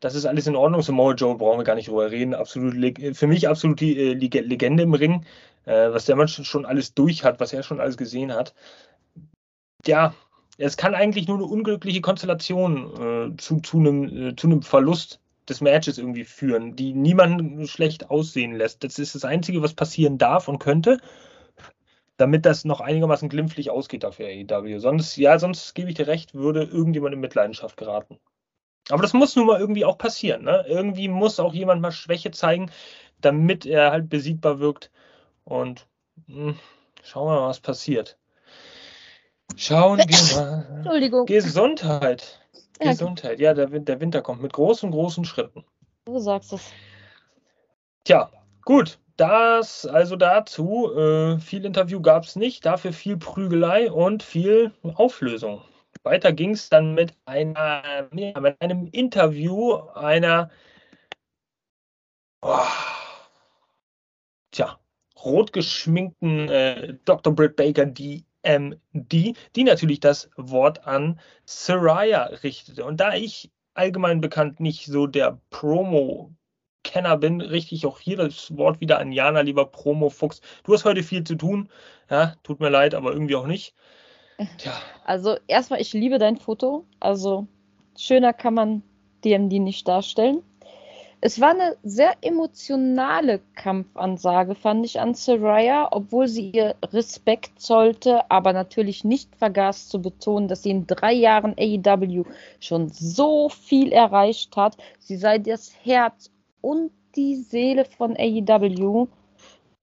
das ist alles in Ordnung. Samoa Joe brauchen wir gar nicht drüber reden. Absolut, für mich absolut die äh, Legende im Ring, äh, was der Mann schon alles durch hat, was er schon alles gesehen hat. Ja, es kann eigentlich nur eine unglückliche Konstellation äh, zu, zu, einem, äh, zu einem Verlust des Matches irgendwie führen, die niemanden schlecht aussehen lässt. Das ist das Einzige, was passieren darf und könnte damit das noch einigermaßen glimpflich ausgeht dafür AEW. Sonst, ja, sonst gebe ich dir recht, würde irgendjemand in Mitleidenschaft geraten. Aber das muss nun mal irgendwie auch passieren. Ne? Irgendwie muss auch jemand mal Schwäche zeigen, damit er halt besiegbar wirkt. Und mh, hm, schauen wir mal, was passiert. Schauen wir mal. Entschuldigung. Gesundheit. Ja. Gesundheit. Ja, der, der Winter kommt mit großen, großen Schritten. Du sagst es. Tja, gut. Das also dazu. Äh, viel Interview gab es nicht, dafür viel Prügelei und viel Auflösung. Weiter ging es dann mit, einer, mit einem Interview einer, oh, tja, rot geschminkten äh, Dr. Britt Baker, DMD, die natürlich das Wort an Soraya richtete. Und da ich allgemein bekannt nicht so der Promo Kenner bin, richte ich auch hier das Wort wieder an Jana, lieber Promo-Fuchs. Du hast heute viel zu tun. Ja, tut mir leid, aber irgendwie auch nicht. Tja, Also erstmal, ich liebe dein Foto. Also schöner kann man DMD nicht darstellen. Es war eine sehr emotionale Kampfansage, fand ich an Soraya, obwohl sie ihr Respekt zollte, aber natürlich nicht vergaß zu betonen, dass sie in drei Jahren AEW schon so viel erreicht hat. Sie sei das Herz und die Seele von AEW.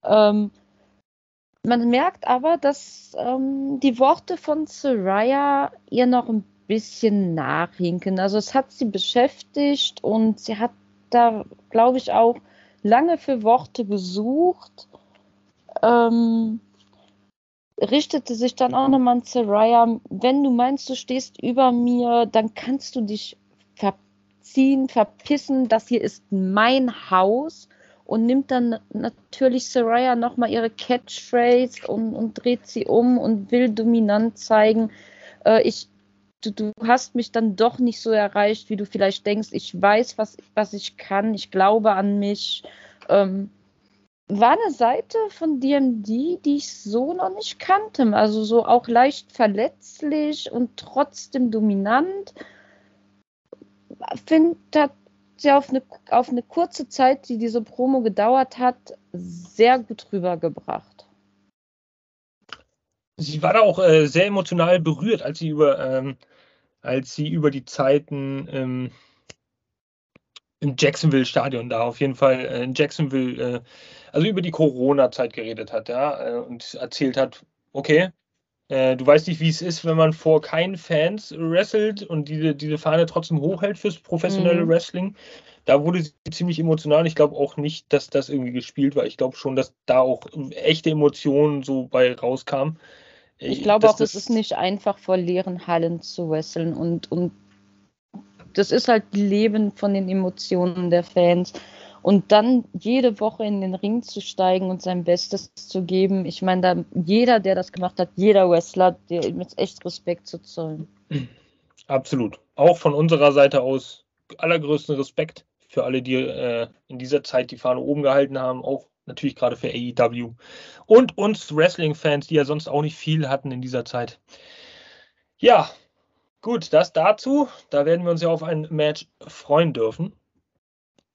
Ähm, man merkt aber, dass ähm, die Worte von Soraya ihr noch ein bisschen nachhinken. Also es hat sie beschäftigt und sie hat da, glaube ich, auch lange für Worte gesucht. Ähm, richtete sich dann auch nochmal an Soraya, wenn du meinst, du stehst über mir, dann kannst du dich verziehen, verpissen. Das hier ist mein Haus und nimmt dann natürlich Soraya nochmal ihre Catchphrase und, und dreht sie um und will dominant zeigen. Äh, ich, du, du hast mich dann doch nicht so erreicht, wie du vielleicht denkst. Ich weiß, was, was ich kann. Ich glaube an mich. Ähm, war eine Seite von DMD, die ich so noch nicht kannte. Also so auch leicht verletzlich und trotzdem dominant. Finde, hat sie auf eine, auf eine kurze Zeit, die diese Promo gedauert hat, sehr gut rübergebracht. sie war da auch äh, sehr emotional berührt, als sie über, ähm, als sie über die Zeiten ähm, im Jacksonville-Stadion da auf jeden Fall äh, in Jacksonville, äh, also über die Corona-Zeit geredet hat, ja, äh, und erzählt hat, okay, äh, du weißt nicht, wie es ist, wenn man vor keinen Fans wrestelt und diese, diese Fahne trotzdem hochhält fürs professionelle Mhm. Wrestling. Da wurde sie ziemlich emotional. Ich glaube auch nicht, dass das irgendwie gespielt war. Ich glaube schon, dass da auch echte Emotionen so bei rauskamen. Ich glaube auch, es ist nicht einfach, vor leeren Hallen zu wresteln und, und das ist halt Leben von den Emotionen der Fans. Und dann jede Woche in den Ring zu steigen und sein Bestes zu geben. Ich meine, da jeder, der das gemacht hat, jeder Wrestler, der jetzt echt Respekt zu zollen. Absolut. Auch von unserer Seite aus allergrößten Respekt für alle, die äh, in dieser Zeit die Fahne oben gehalten haben. Auch natürlich gerade für AEW. Und uns Wrestling-Fans, die ja sonst auch nicht viel hatten in dieser Zeit. Ja, gut, das dazu. Da werden wir uns ja auf ein Match freuen dürfen.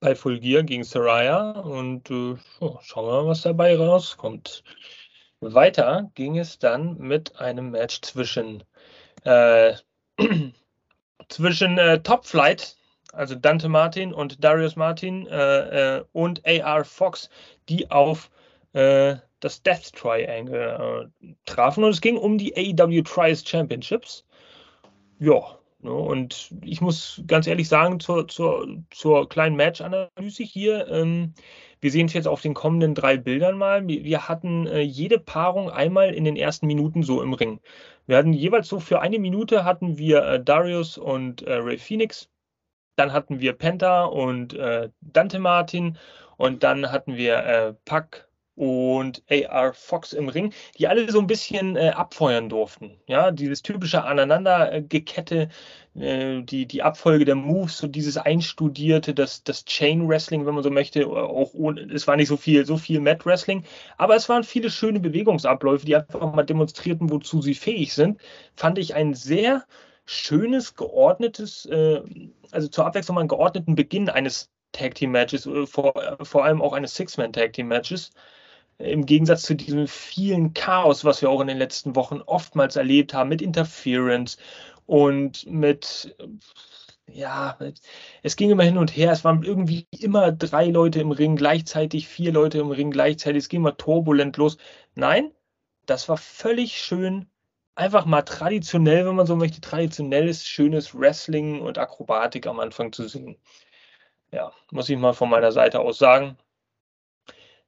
Bei Full Gear gegen Saraya. Und äh, schauen wir mal, was dabei rauskommt. Weiter ging es dann mit einem Match zwischen äh, zwischen äh, Top Flight, also Dante Martin und Darius Martin äh, äh, und AR Fox, die auf äh, das Death Triangle äh, trafen. Und es ging um die AEW Trials Championships. Ja, und ich muss ganz ehrlich sagen, zur, zur, zur kleinen Match-Analyse hier, ähm, wir sehen es jetzt auf den kommenden drei Bildern mal. Wir, hatten äh, jede Paarung einmal in den ersten Minuten so im Ring. Wir hatten jeweils so für eine Minute hatten wir äh, Darius und äh, Ray Phoenix. Dann hatten wir Penta und äh, Dante Martin. Und dann hatten wir äh, Pac und AR Fox im Ring, die alle so ein bisschen äh, abfeuern durften. Ja, dieses typische Aneinandergekette, äh, die, die Abfolge der Moves, so dieses Einstudierte, das, das Chain Wrestling, wenn man so möchte, auch ohne, es war nicht so viel, so viel Mat Wrestling, aber es waren viele schöne Bewegungsabläufe, die einfach mal demonstrierten, wozu sie fähig sind. Fand ich ein sehr schönes, geordnetes, äh, also zur Abwechslung mal einen geordneten Beginn eines Tag Team Matches, äh, vor, vor allem auch eines Six-Man Tag Team Matches. Im Gegensatz zu diesem vielen Chaos, was wir auch in den letzten Wochen oftmals erlebt haben, mit Interference und mit, ja, es ging immer hin und her. Es waren irgendwie immer drei Leute im Ring gleichzeitig, vier Leute im Ring gleichzeitig. Es ging immer turbulent los. Nein, das war völlig schön einfach mal traditionell, wenn man so möchte, traditionelles, schönes Wrestling und Akrobatik am Anfang zu sehen. Ja, muss ich mal von meiner Seite aus sagen.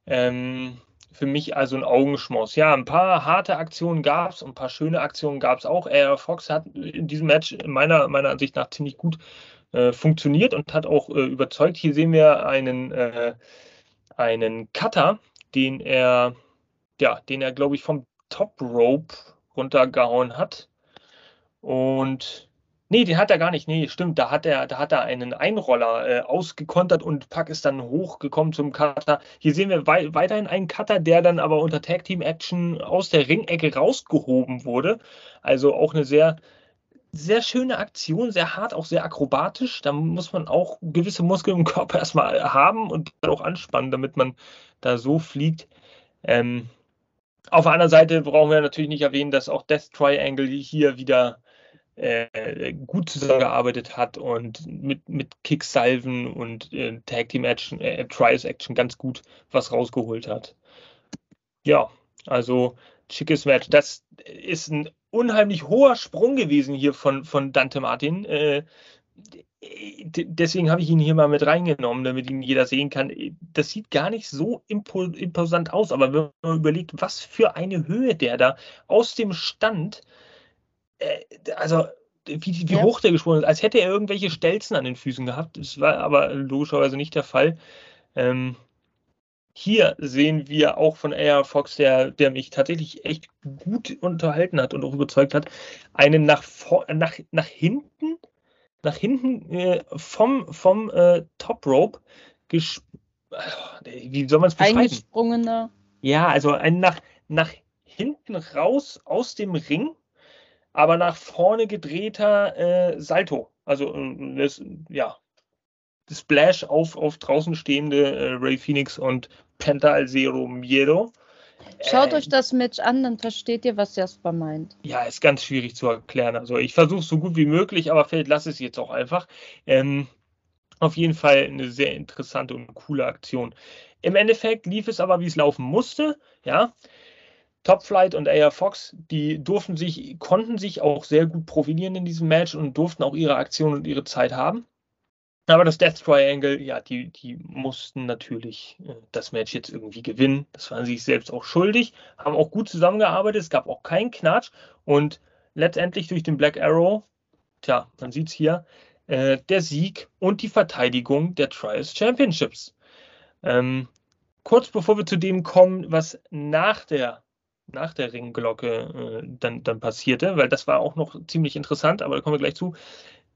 Ähm, für mich also ein Augenschmaus. Ja, ein paar harte Aktionen gab es und ein paar schöne Aktionen gab es auch. Air Fox hat in diesem Match meiner, meiner Ansicht nach ziemlich gut äh, funktioniert und hat auch äh, überzeugt. Hier sehen wir einen, äh, einen Cutter, den er, ja, den er, glaube ich, vom Top Rope runtergehauen hat. Und nee, den hat er gar nicht. Nee, stimmt, da hat er, da hat er einen Einroller äh, ausgekontert und Pack ist dann hochgekommen zum Cutter. Hier sehen wir wei weiterhin einen Cutter, der dann aber unter Tag Team Action aus der Ringecke rausgehoben wurde. Also auch eine sehr sehr schöne Aktion, sehr hart, auch sehr akrobatisch. Da muss man auch gewisse Muskeln im Körper erstmal haben und auch anspannen, damit man da so fliegt. Ähm, auf der anderen Seite brauchen wir natürlich nicht erwähnen, dass auch Death Triangle hier wieder äh, gut zusammengearbeitet hat und mit, mit Kicksalven und äh, Tag Team Action, äh, Trials Action ganz gut was rausgeholt hat. Ja, also schickes Match. Das ist ein unheimlich hoher Sprung gewesen hier von, von Dante Martin. Äh, deswegen habe ich ihn hier mal mit reingenommen, damit ihn jeder sehen kann. Das sieht gar nicht so imposant aus, aber wenn man überlegt, was für eine Höhe der da aus dem Stand, also wie, wie ja. hoch der gesprungen ist, als hätte er irgendwelche Stelzen an den Füßen gehabt. Das war aber logischerweise nicht der Fall. Ähm, hier sehen wir auch von AR Fox, der, der mich tatsächlich echt gut unterhalten hat und auch überzeugt hat, einen nach, nach, nach hinten, nach hinten äh, vom, vom äh, Top Rope wie soll man es beschreiben? Eingesprungener. Ja, also ein nach, nach hinten raus aus dem Ring, aber nach vorne gedrehter äh, Salto. Also äh, das, ja, Splash auf, auf draußen stehende äh, Ray Phoenix und Penta al Zero Miedo. Schaut euch das Match an, dann versteht ihr, was Jasper meint. Ja, ist ganz schwierig zu erklären. Also ich versuche es so gut wie möglich, aber vielleicht lasse es jetzt auch einfach. Ähm, auf jeden Fall eine sehr interessante und coole Aktion. Im Endeffekt lief es aber, wie es laufen musste. Ja, Top Flight und AR Fox, die durften sich, konnten sich auch sehr gut profilieren in diesem Match und durften auch ihre Aktion und ihre Zeit haben. Aber das Death Triangle, ja, die, die mussten natürlich äh, das Match jetzt irgendwie gewinnen. Das waren sie sich selbst auch schuldig, haben auch gut zusammengearbeitet, es gab auch keinen Knatsch und letztendlich durch den Black Arrow, tja, man sieht es hier, äh, der Sieg und die Verteidigung der Trials Championships. Ähm, kurz bevor wir zu dem kommen, was nach der nach der Ringglocke äh, dann, dann passierte, weil das war auch noch ziemlich interessant, aber da kommen wir gleich zu.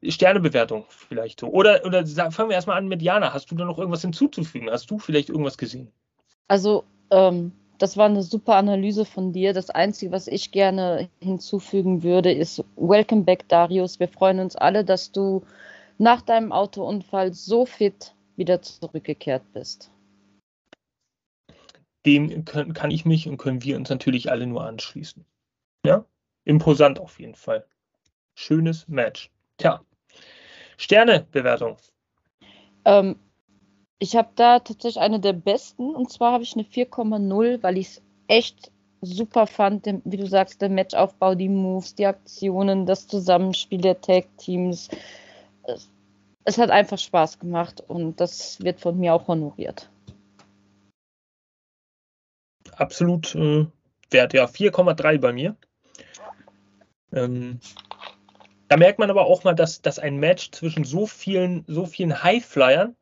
Sternebewertung vielleicht so. Oder, oder fangen wir erstmal an mit Jana. Hast du da noch irgendwas hinzuzufügen? Hast du vielleicht irgendwas gesehen? Also, ähm, das war eine super Analyse von dir. Das Einzige, was ich gerne hinzufügen würde, ist Welcome back, Darius. Wir freuen uns alle, dass du nach deinem Autounfall so fit wieder zurückgekehrt bist. Dem können, kann ich mich und können wir uns natürlich alle nur anschließen. Ja? Imposant auf jeden Fall. Schönes Match. Tja, Sternebewertung. Ähm, ich habe da tatsächlich eine der besten und zwar habe ich eine 4,0, weil ich es echt super fand, wie du sagst, der Matchaufbau, die Moves, die Aktionen, das Zusammenspiel der Tag-Teams. Es, es, hat einfach Spaß gemacht und das wird von mir auch honoriert. Absolut äh, wert, ja, 4,3 bei mir. Ähm, da merkt man aber auch mal, dass, dass ein Match zwischen so vielen, so vielen Highflyern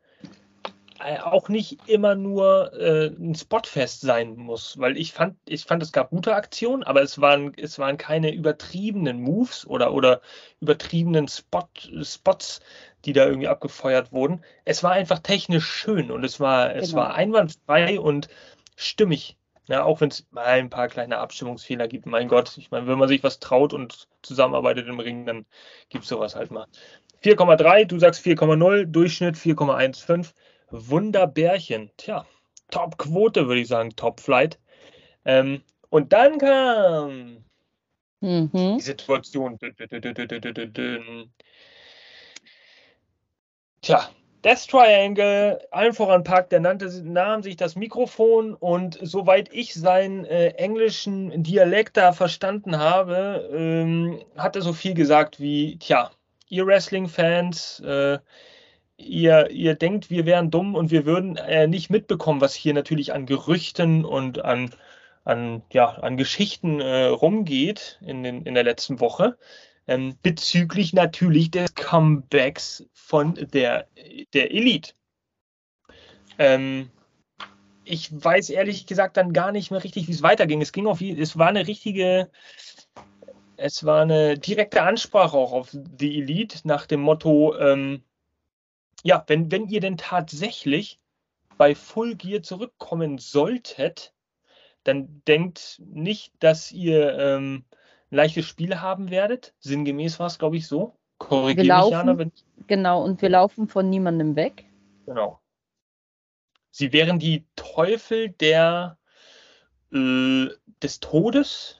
äh, auch nicht immer nur äh, ein Spotfest sein muss, weil ich fand, ich fand, es gab gute Aktionen, aber es waren, es waren keine übertriebenen Moves oder, oder übertriebenen Spot, Spots, die da irgendwie abgefeuert wurden. Es war einfach technisch schön und es war, genau. es war einwandfrei und stimmig. Ja, auch wenn es mal ein paar kleine Abstimmungsfehler gibt. Mein Gott, ich meine, wenn man sich was traut und zusammenarbeitet im Ring, dann gibt es sowas halt mal. 4,3, du sagst 4,0, Durchschnitt 4,15. Wunderbärchen. Tja, Top-Quote, würde ich sagen, Top-Flight. Ähm, und dann kam mhm. die Situation. Tja, Death Triangle, allen voran Park, der nannte, nahm sich das Mikrofon und soweit ich seinen äh, englischen Dialekt da verstanden habe, ähm, hat er so viel gesagt wie, tja, ihr Wrestling-Fans, äh, ihr, ihr denkt, wir wären dumm und wir würden äh, nicht mitbekommen, was hier natürlich an Gerüchten und an, an, ja, an Geschichten äh, rumgeht in, den, in der letzten Woche ähm, bezüglich natürlich des Comebacks von der, der Elite. Ähm, ich weiß ehrlich gesagt dann gar nicht mehr richtig, wie es weiterging. Es ging auf, es war eine richtige, es war eine direkte Ansprache auch auf die Elite nach dem Motto, ähm, ja, wenn, wenn ihr denn tatsächlich bei Full Gear zurückkommen solltet, dann denkt nicht, dass ihr ähm, leichtes Spiel haben werdet. Sinngemäß war es, glaube ich, so. Korrigiere mich, Jana. Wenn... Genau, und wir laufen von niemandem weg. Genau. Sie wären die Teufel der, äh, des Todes.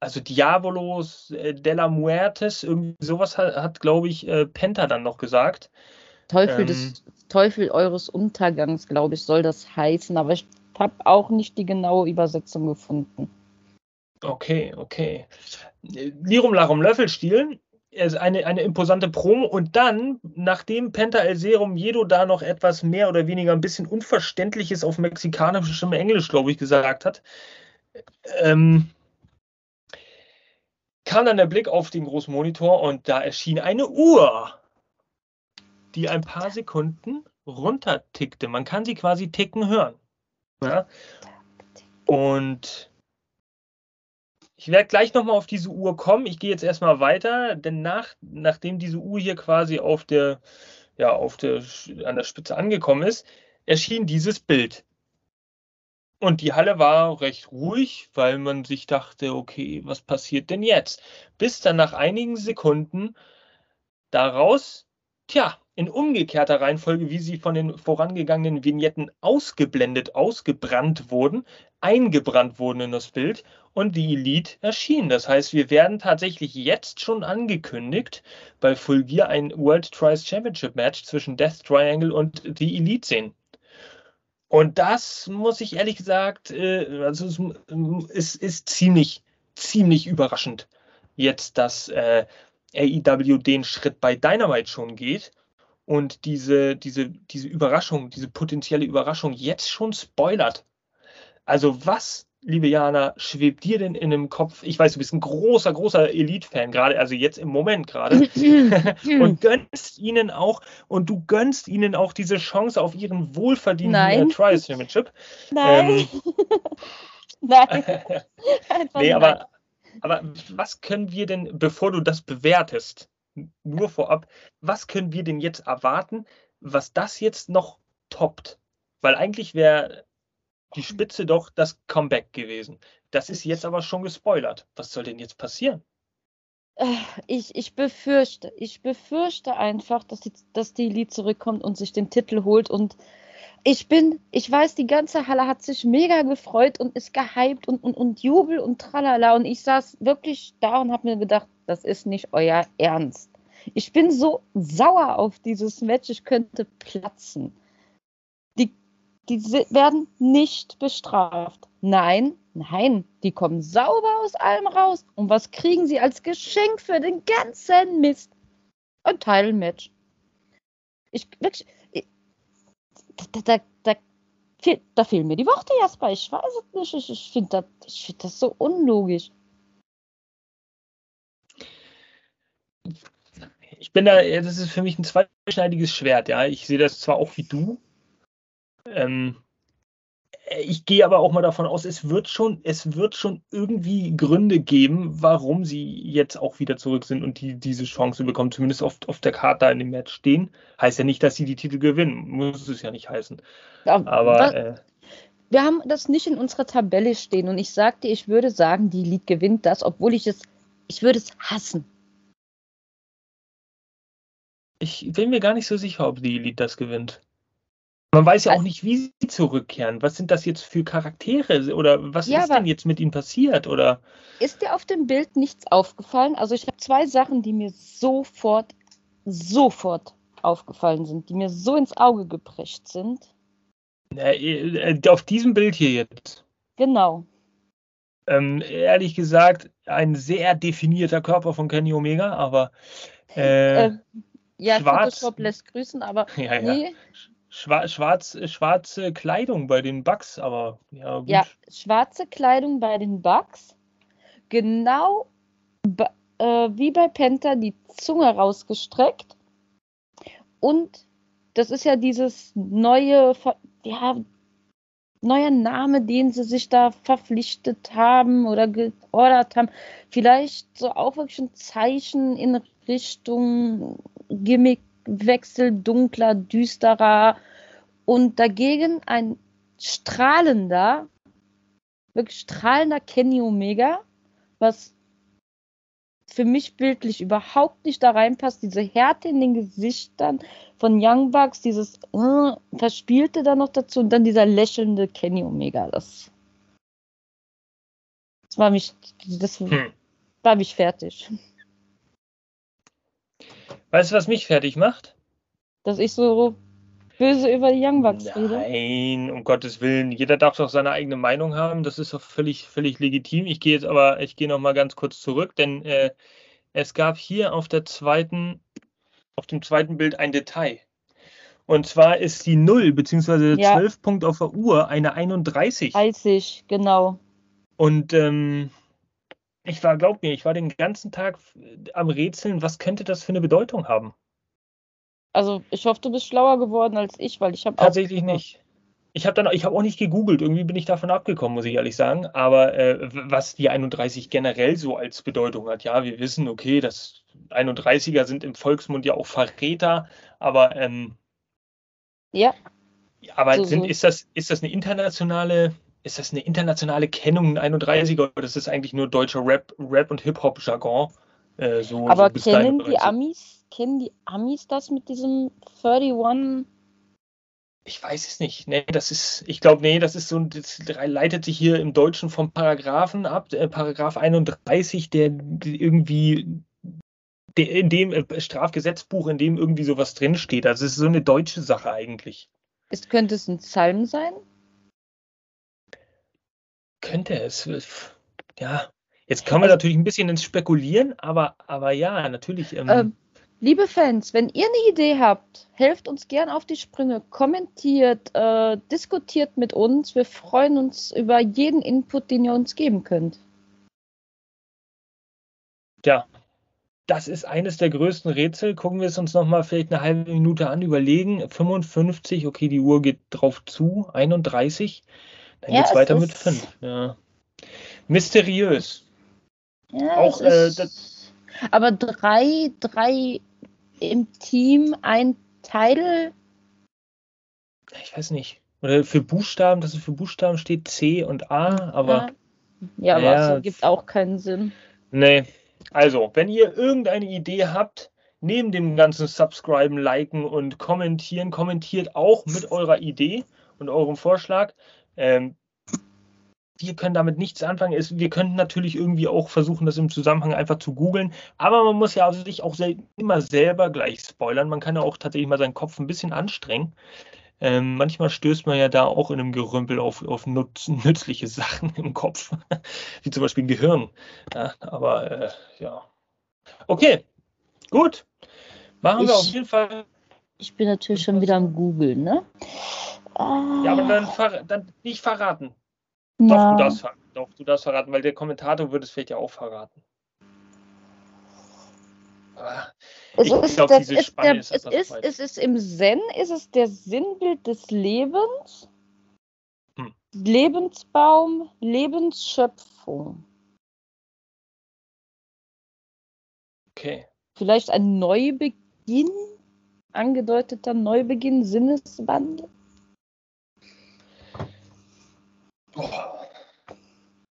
Also Diabolos äh, della Muertes, irgendwie sowas hat, hat glaube ich, äh, Penta dann noch gesagt. Teufel ähm, des Teufel eures Untergangs, glaube ich, soll das heißen, aber ich habe auch nicht die genaue Übersetzung gefunden. Okay, okay. Lirum Larum Löffelstiel ist eine, eine imposante Promo und dann, nachdem Penta El Serum Jedo da noch etwas mehr oder weniger ein bisschen Unverständliches auf mexikanischem Englisch, glaube ich, gesagt hat, ähm, kam dann der Blick auf den großen Monitor und da erschien eine Uhr, die ein paar Sekunden runtertickte. Man kann sie quasi ticken hören. Ja? Und ich werde gleich nochmal auf diese Uhr kommen. Ich gehe jetzt erstmal weiter, denn nach, nachdem diese Uhr hier quasi auf der, ja, auf der, an der Spitze angekommen ist, erschien dieses Bild. Und die Halle war recht ruhig, weil man sich dachte, okay, was passiert denn jetzt? Bis dann nach einigen Sekunden daraus, tja, in umgekehrter Reihenfolge, wie sie von den vorangegangenen Vignetten ausgeblendet, ausgebrannt wurden, eingebrannt wurden in das Bild und die Elite erschien. Das heißt, wir werden tatsächlich jetzt schon angekündigt, bei Full Gear ein World Trials Championship Match zwischen Death Triangle und die Elite sehen. Und das muss ich ehrlich gesagt, äh, also es ist, ist ziemlich, ziemlich überraschend jetzt, dass äh, AEW den Schritt bei Dynamite schon geht und diese, diese, diese Überraschung, diese potenzielle Überraschung jetzt schon spoilert. Also was, liebe Jana, schwebt dir denn in dem Kopf? Ich weiß, du bist ein großer, großer Elite-Fan, gerade, also jetzt im Moment gerade. und gönnst ihnen auch, und du gönnst ihnen auch diese Chance auf ihren wohlverdienten Nein. Trials Championship. Nein. Ähm, nein. nee, aber, aber was können wir denn, bevor du das bewertest, nur vorab, was können wir denn jetzt erwarten, was das jetzt noch toppt? Weil eigentlich wäre die Spitze doch das Comeback gewesen. Das ist jetzt aber schon gespoilert. Was soll denn jetzt passieren? Äh, ich, ich befürchte, ich befürchte einfach, dass die, dass die Elite zurückkommt und sich den Titel holt. Und ich bin, ich weiß, die ganze Halle hat sich mega gefreut und ist gehypt und, und, und Jubel und tralala. Und ich saß wirklich da und habe mir gedacht, das ist nicht euer Ernst. Ich bin so sauer auf dieses Match, ich könnte platzen. Die, werden nicht bestraft. Nein, nein, die kommen sauber aus allem raus. Und was kriegen sie als Geschenk für den ganzen Mist? Ein Title-Match. Ich, wirklich, ich, da, da, da, da, fehlen mir die Worte, Jasper. Ich weiß es nicht. Ich, ich finde das, find das so unlogisch. ich bin da, das ist für mich ein zweischneidiges Schwert, ja. Ich sehe das zwar auch wie du. Ähm, ich gehe aber auch mal davon aus, es wird schon, es wird schon irgendwie Gründe geben, warum sie jetzt auch wieder zurück sind und die diese Chance bekommen, zumindest auf, auf der Karte in dem Match stehen. Heißt ja nicht, dass sie die Titel gewinnen. Muss es ja nicht heißen. Aber äh, wir haben das nicht in unserer Tabelle stehen und ich sagte, ich würde sagen, die League gewinnt das, obwohl ich es, ich würde es hassen. Ich bin mir gar nicht so sicher, ob die Elite das gewinnt. Man weiß ja auch nicht, wie sie zurückkehren. Was sind das jetzt für Charaktere oder was ja, ist denn jetzt mit ihnen passiert? Oder? Ist dir auf dem Bild nichts aufgefallen? Also ich habe zwei Sachen, die mir sofort, sofort aufgefallen sind, die mir so ins Auge geprescht sind. Äh, auf diesem Bild hier jetzt. Genau. Ähm, ehrlich gesagt, ein sehr definierter Körper von Kenny Omega, aber äh, äh, ja, schwarz, Photoshop lässt grüßen, aber ja, ja. nee, Schwa schwarz, schwarze Kleidung bei den Bugs, aber ja, gut. ja, schwarze Kleidung bei den Bugs, genau äh, wie bei Penta die Zunge rausgestreckt und das ist ja dieses neue, ja, neuer Name, den sie sich da verpflichtet haben oder geordert haben. Vielleicht so auch wirklich ein Zeichen in Richtung Gimmickwechsel, dunkler, düsterer und dagegen ein strahlender, wirklich strahlender Kenny Omega, was für mich bildlich überhaupt nicht da reinpasst. Diese Härte in den Gesichtern von Young Bucks, dieses äh, Verspielte da noch dazu und dann dieser lächelnde Kenny Omega. Das, das war mich, das Hm. war mich fertig. Weißt du, was mich fertig macht? Dass ich so böse über die Young Bucks rede. Nein, um Gottes Willen. Jeder darf doch seine eigene Meinung haben. Das ist doch völlig, völlig legitim. Ich gehe jetzt aber, ich gehe noch mal ganz kurz zurück, denn äh, es gab hier auf der zweiten, auf dem zweiten Bild ein Detail. Und zwar ist die 0 bzw. der Ja. 12 Punkt auf der Uhr eine 31. 30, genau. Und ähm, ich war, glaub mir, ich war den ganzen Tag am Rätseln, was könnte das für eine Bedeutung haben? Also ich hoffe, du bist schlauer geworden als ich, weil ich habe auch Tatsächlich nicht. Ich habe dann, ich habe auch nicht gegoogelt. Irgendwie bin ich davon abgekommen, muss ich ehrlich sagen. Aber äh, was die 31 generell so als Bedeutung hat, ja, wir wissen, okay, das 31er sind im Volksmund ja auch Verräter, aber ähm, Ja, aber So, sind, so. ist das, ist das eine internationale, ist das eine internationale Kennung, ein 31er, oder ist das eigentlich nur deutscher Rap, Rap und Hip-Hop-Jargon? Äh, so, aber so kennen die 31. Amis, kennen die Amis das mit diesem 31? Ich weiß es nicht. Nee, das ist, ich glaube, nee, das ist so, ein- das leitet sich hier im Deutschen vom Paragraphen ab, äh, Paragraph 31, der irgendwie, der, in dem äh, Strafgesetzbuch, in dem irgendwie sowas drinsteht. Also es ist so eine deutsche Sache eigentlich. Ist, könnte es ein Psalm sein? Könnte es. Ja. Jetzt kommen wir natürlich ein bisschen ins Spekulieren, aber, aber ja, natürlich. Ähm, Ähm, liebe Fans, wenn ihr eine Idee habt, helft uns gern auf die Sprünge, kommentiert, äh, diskutiert mit uns. Wir freuen uns über jeden Input, den ihr uns geben könnt. Ja, das ist eines der größten Rätsel. Gucken wir es uns nochmal vielleicht eine halbe Minute an, überlegen. 55, okay, die Uhr geht drauf zu. 31, dann Ja, geht es es weiter mit 5. Ja. Mysteriös. Ja, Auch, äh, aber drei, drei im Team, ein Title. Ich weiß nicht. Oder für Buchstaben, dass es für Buchstaben steht, C und A, aber ja, aber Ja. es ergibt auch keinen Sinn. nee. Also, wenn ihr irgendeine Idee habt, neben dem ganzen Subscriben, Liken und Kommentieren, kommentiert auch mit eurer Idee und eurem Vorschlag. Ähm, wir können damit nichts anfangen. Es, wir könnten natürlich irgendwie auch versuchen, das im Zusammenhang einfach zu googeln. Aber man muss ja also sich auch sel immer selber gleich spoilern. Man kann ja auch tatsächlich mal seinen Kopf ein bisschen anstrengen. Ähm, manchmal stößt man ja da auch in einem Gerümpel auf, auf nutz, nützliche Sachen im Kopf, wie zum Beispiel Gehirn. Ja, aber äh, ja. Okay, gut. Machen wir Ich- auf jeden Fall. Ich bin natürlich schon wieder am Googeln, ne? Ja, aber dann, ver dann nicht verraten. Na, Doch, du darfst, doch, du darfst verraten, weil der Kommentator würde es vielleicht ja auch verraten. Aber es ich ist, glaub, das diese ist Spanne der, ist ist, es ist im Zen, ist es der Sinnbild des Lebens, Hm. Lebensbaum, Lebensschöpfung. okay. Vielleicht ein Neubeginn, angedeuteter Neubeginn, Sinneswandel.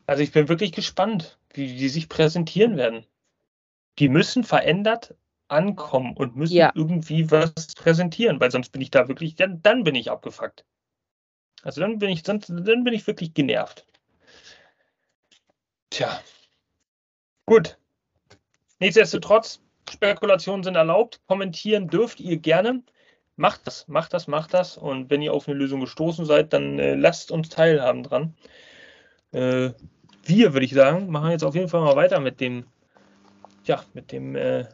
Also ich bin wirklich gespannt, wie die sich präsentieren werden. Die müssen verändert ankommen und müssen Ja. irgendwie was präsentieren, weil sonst bin ich da wirklich, dann, dann bin ich abgefuckt. Also dann bin ich, sonst, dann bin ich wirklich genervt. Tja. Gut. Nichtsdestotrotz, Spekulationen sind erlaubt. Kommentieren dürft ihr gerne. Macht das, macht das, macht das. Und wenn ihr auf eine Lösung gestoßen seid, dann äh, lasst uns teilhaben dran. Äh, wir, würde ich sagen, machen jetzt auf jeden Fall mal weiter mit dem, ja, mit dem äh,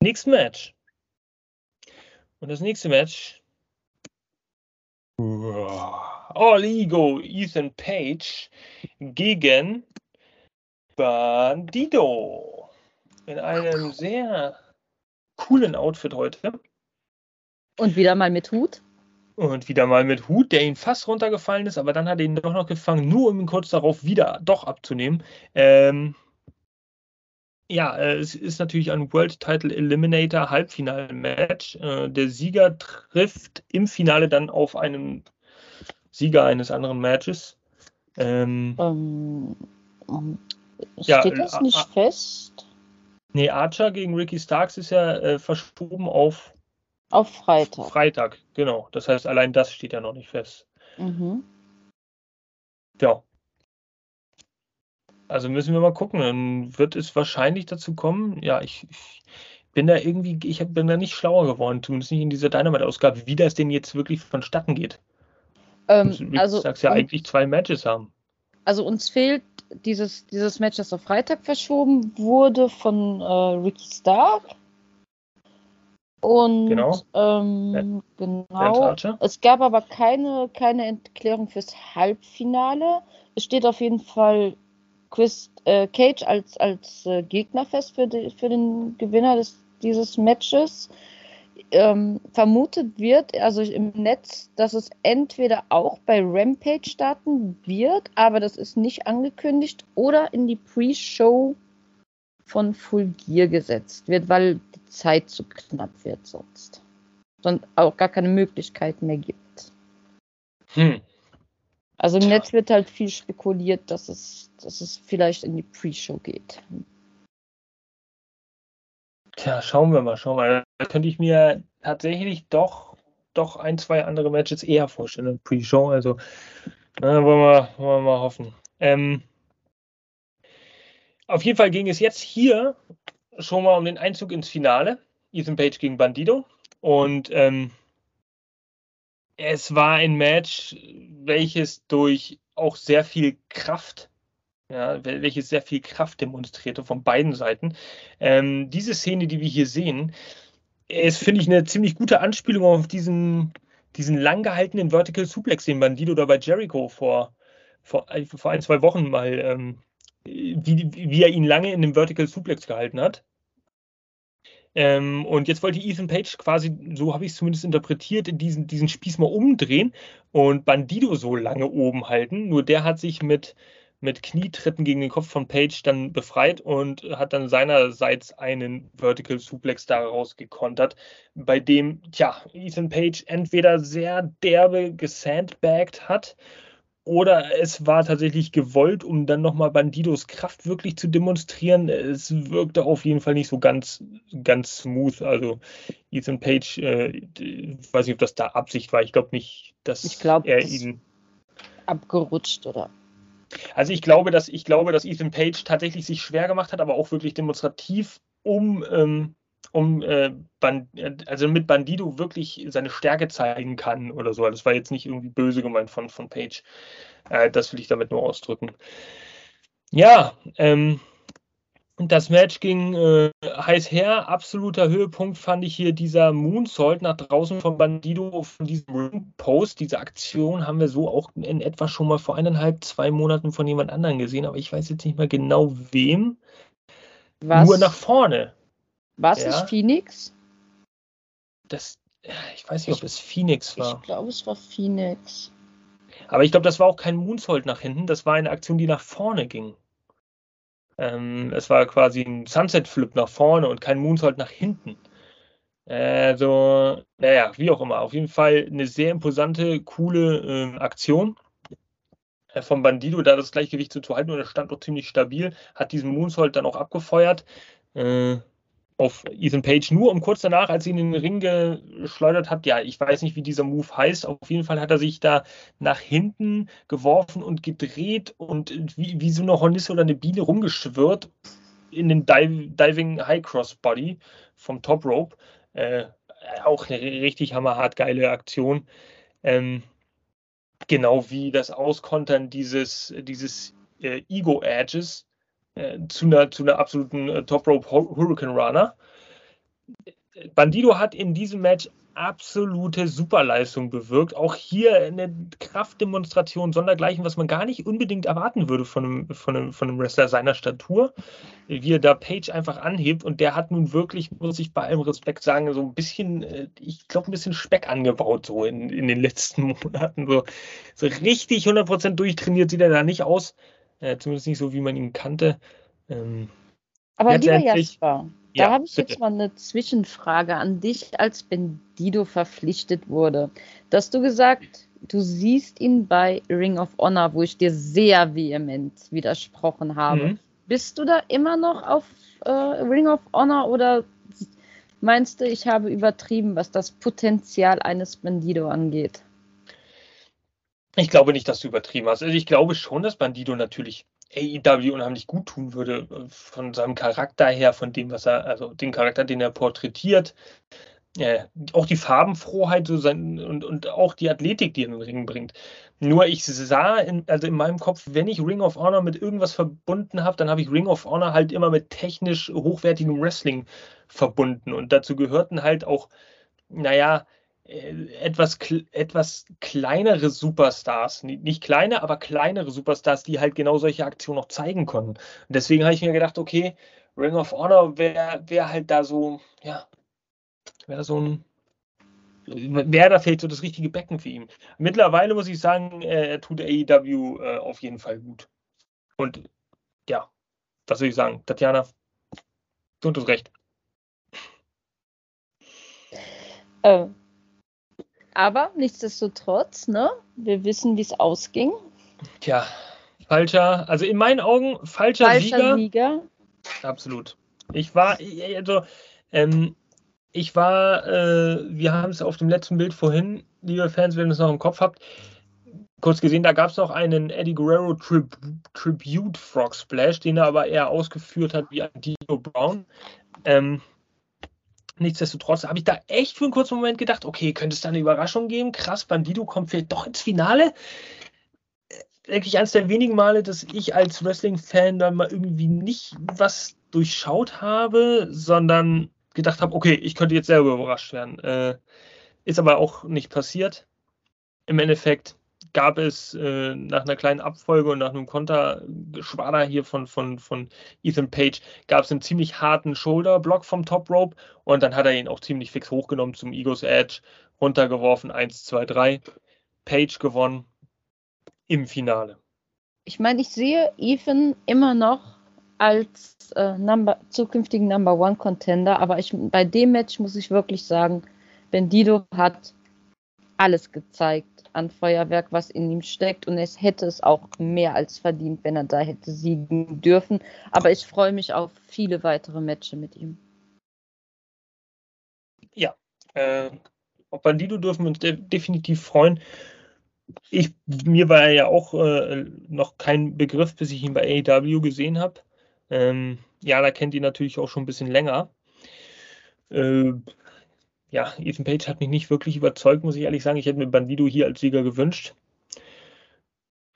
nächsten Match. Und das nächste Match. All Ego Ethan Page gegen Bandido. In einem sehr coolen Outfit heute. Und wieder mal mit Hut. Und wieder mal mit Hut, der ihn fast runtergefallen ist, aber dann hat er ihn doch noch gefangen, nur um ihn kurz darauf wieder doch abzunehmen. Ähm, ja, äh, es ist natürlich ein World Title Eliminator Halbfinal-Match. Äh, der Sieger trifft im Finale dann auf einen Sieger eines anderen Matches. Ähm, ähm, steht ja, das äh, nicht fest? Nee, Archer gegen Ricky Starks ist ja äh, verschoben auf auf Freitag. Freitag, genau. Das heißt, allein das steht ja noch nicht fest. Mhm. Ja. Also müssen wir mal gucken. Dann wird es wahrscheinlich dazu kommen. Ja, ich, ich bin da irgendwie, ich bin da nicht schlauer geworden, zumindest nicht in dieser Dynamite-Ausgabe, wie das denn jetzt wirklich vonstatten geht. Ähm, also, sagst ja eigentlich zwei Matches haben. Also uns fehlt dieses, dieses Match, das auf Freitag verschoben wurde von äh, Ricky Stark. Und genau, ähm, genau. es gab aber keine, keine Erklärung fürs Halbfinale. Es steht auf jeden Fall Chris äh, Cage als, als äh, Gegner fest für, die, für den Gewinner des, dieses Matches. Ähm, vermutet wird, also im Netz, dass es entweder auch bei Rampage starten wird, aber das ist nicht angekündigt, oder in die Pre-Show von Full Gear gesetzt wird, weil die Zeit zu knapp wird sonst. Und auch gar keine Möglichkeit mehr gibt. Hm. Also im Netz wird halt viel spekuliert, dass es, dass es vielleicht in die Pre-Show geht. Tja, schauen wir mal, schauen wir mal. Da könnte ich mir tatsächlich doch, doch ein, zwei andere Matches eher vorstellen Pre-Show. Also na, wollen, wir, wollen wir mal hoffen. Ähm, auf jeden Fall ging es jetzt hier schon mal um den Einzug ins Finale. Ethan Page gegen Bandido. Und ähm, es war ein Match, welches durch auch sehr viel Kraft, ja, welches sehr viel Kraft demonstrierte von beiden Seiten. Ähm, diese Szene, die wir hier sehen, ist, finde ich, eine ziemlich gute Anspielung auf diesen, diesen lang gehaltenen Vertical Suplex, den Bandido da bei Jericho vor, vor, vor ein, zwei Wochen mal ähm, wie, wie er ihn lange in dem Vertical Suplex gehalten hat. Ähm, und jetzt wollte Ethan Page quasi, so habe ich es zumindest interpretiert, diesen, diesen Spieß mal umdrehen und Bandido so lange oben halten. Nur der hat sich mit, mit Knietritten gegen den Kopf von Page dann befreit und hat dann seinerseits einen Vertical Suplex daraus gekontert, bei dem, tja, Ethan Page entweder sehr derbe gesandbagged hat oder es war tatsächlich gewollt, um dann nochmal Bandidos Kraft wirklich zu demonstrieren. Es wirkte auf jeden Fall nicht so ganz, ganz smooth. Also Ethan Page, äh, ich weiß nicht, ob das da Absicht war. Ich glaube nicht, dass ich glaub, er ihn abgerutscht oder. Also ich glaube, dass ich glaube, dass Ethan Page tatsächlich sich schwer gemacht hat, aber auch wirklich demonstrativ, um ähm, um äh, also mit Bandido wirklich seine Stärke zeigen kann oder so. Das war jetzt nicht irgendwie böse gemeint von, von Page. Äh, das will ich damit nur ausdrücken. Ja, ähm, das Match ging äh, heiß her. Absoluter Höhepunkt fand ich hier dieser Moonsault nach draußen von Bandido von diesem Post. Diese Aktion haben wir so auch in etwa schon mal vor eineinhalb, zwei Monaten von jemand anderem gesehen, aber ich weiß jetzt nicht mehr genau wem. Was? Nur nach vorne. War es ja. nicht Phoenix? Das, ich weiß nicht, ob es Phoenix war. Ich glaube, es war Phoenix. Aber ich glaube, das war auch kein Moonsault nach hinten, das war eine Aktion, die nach vorne ging. Ähm, es war quasi ein Sunset-Flip nach vorne und kein Moonsault nach hinten. Also, naja, wie auch immer. Auf jeden Fall eine sehr imposante, coole äh, Aktion vom Bandido, da das Gleichgewicht zu halten und er stand auch ziemlich stabil, hat diesen Moonsault dann auch abgefeuert. Äh, auf Ethan Page nur um kurz danach, als sie in den Ring geschleudert hat, ja, ich weiß nicht, wie dieser Move heißt, auf jeden Fall hat er sich da nach hinten geworfen und gedreht und wie, wie so eine Hornisse oder eine Biene rumgeschwirrt in den Dive, Diving High Cross Body vom Top Rope. Äh, auch eine richtig hammerhart geile Aktion. Ähm, genau wie das Auskontern dieses, dieses äh, Ego Edges äh, zu, einer, zu einer absoluten äh, Top Rope Hurricane Runner. Bandido hat in diesem Match absolute Superleistung bewirkt. Auch hier eine Kraftdemonstration sondergleichen, was man gar nicht unbedingt erwarten würde von einem, von einem, von einem Wrestler seiner Statur, wie er da Page einfach anhebt. Und der hat nun wirklich, muss ich bei allem Respekt sagen, so ein bisschen, äh, ich glaube, ein bisschen Speck angebaut, so in, in den letzten Monaten. So, so richtig 100% durchtrainiert sieht er da nicht aus. Äh, zumindest nicht so, wie man ihn kannte. Ähm, Aber lieber Jasper, da ja, habe ich bitte. jetzt mal eine Zwischenfrage an dich, als Bendido verpflichtet wurde. Dass du gesagt, du siehst ihn bei Ring of Honor, wo ich dir sehr vehement widersprochen habe. Mhm. Bist du da immer noch auf äh, Ring of Honor oder meinst du, ich habe übertrieben, was das Potenzial eines Bandido angeht? Ich glaube nicht, dass du übertrieben hast. Also ich glaube schon, dass Bandido natürlich AEW unheimlich gut tun würde, äh, von seinem Charakter her, von dem, was er, also den Charakter, den er porträtiert, äh, auch die Farbenfroheit so sein, und, und auch die Athletik, die er in den Ring bringt. Nur ich sah, in, also in meinem Kopf, wenn ich Ring of Honor mit irgendwas verbunden habe, dann habe ich Ring of Honor halt immer mit technisch hochwertigem Wrestling verbunden. Und dazu gehörten halt auch, naja, etwas, etwas kleinere Superstars, nicht kleine, aber kleinere Superstars, die halt genau solche Aktionen noch zeigen konnten. Und deswegen habe ich mir gedacht, okay, Ring of Honor wäre wär halt da so, ja, wäre so ein, wäre da vielleicht so das richtige Becken für ihn. Mittlerweile muss ich sagen, er tut AEW äh, auf jeden Fall gut. Und ja, was soll ich sagen? Tatjana, du hast recht. Äh, aber nichtsdestotrotz, ne, wir wissen, wie es ausging. Tja, falscher, also in meinen Augen falscher, falscher Sieger. Sieger. Absolut. Ich war, also, ähm, ich war, äh, wir haben es auf dem letzten Bild vorhin, liebe Fans, wenn ihr es noch im Kopf habt, kurz gesehen, da gab es noch einen Eddie Guerrero Trib Tribute Frog Splash, den er aber eher ausgeführt hat wie ein Dino Brown. Ähm, Nichtsdestotrotz habe ich da echt für einen kurzen Moment gedacht, okay, könnte es da eine Überraschung geben? Krass, Bandido kommt vielleicht doch ins Finale. Äh, wirklich eines der wenigen Male, dass ich als Wrestling-Fan da mal irgendwie nicht was durchschaut habe, sondern gedacht habe, okay, ich könnte jetzt selber überrascht werden. Äh, ist aber auch nicht passiert. Im Endeffekt gab es äh, nach einer kleinen Abfolge und nach einem Kontergeschwader hier von, von, von Ethan Page, gab es einen ziemlich harten Shoulder-Block vom Top Rope und dann hat er ihn auch ziemlich fix hochgenommen zum Egos Edge, runtergeworfen, 1, 2, 3. Page gewonnen im Finale. Ich meine, ich sehe Ethan immer noch als äh, number, zukünftigen Number One Contender, aber ich, bei dem Match muss ich wirklich sagen, Bendido hat alles gezeigt an Feuerwerk, was in ihm steckt. Und es hätte es auch mehr als verdient, wenn er da hätte siegen dürfen. Aber ich freue mich auf viele weitere Matches mit ihm. Ja, äh, auf Bandido dürfen wir uns de definitiv freuen. Ich, mir war er ja auch äh, noch kein Begriff, bis ich ihn bei AEW gesehen habe. Ähm, ja, da kennt ihr natürlich auch schon ein bisschen länger. Äh, ja, Ethan Page hat mich nicht wirklich überzeugt, muss ich ehrlich sagen. Ich hätte mir Bandido hier als Sieger gewünscht.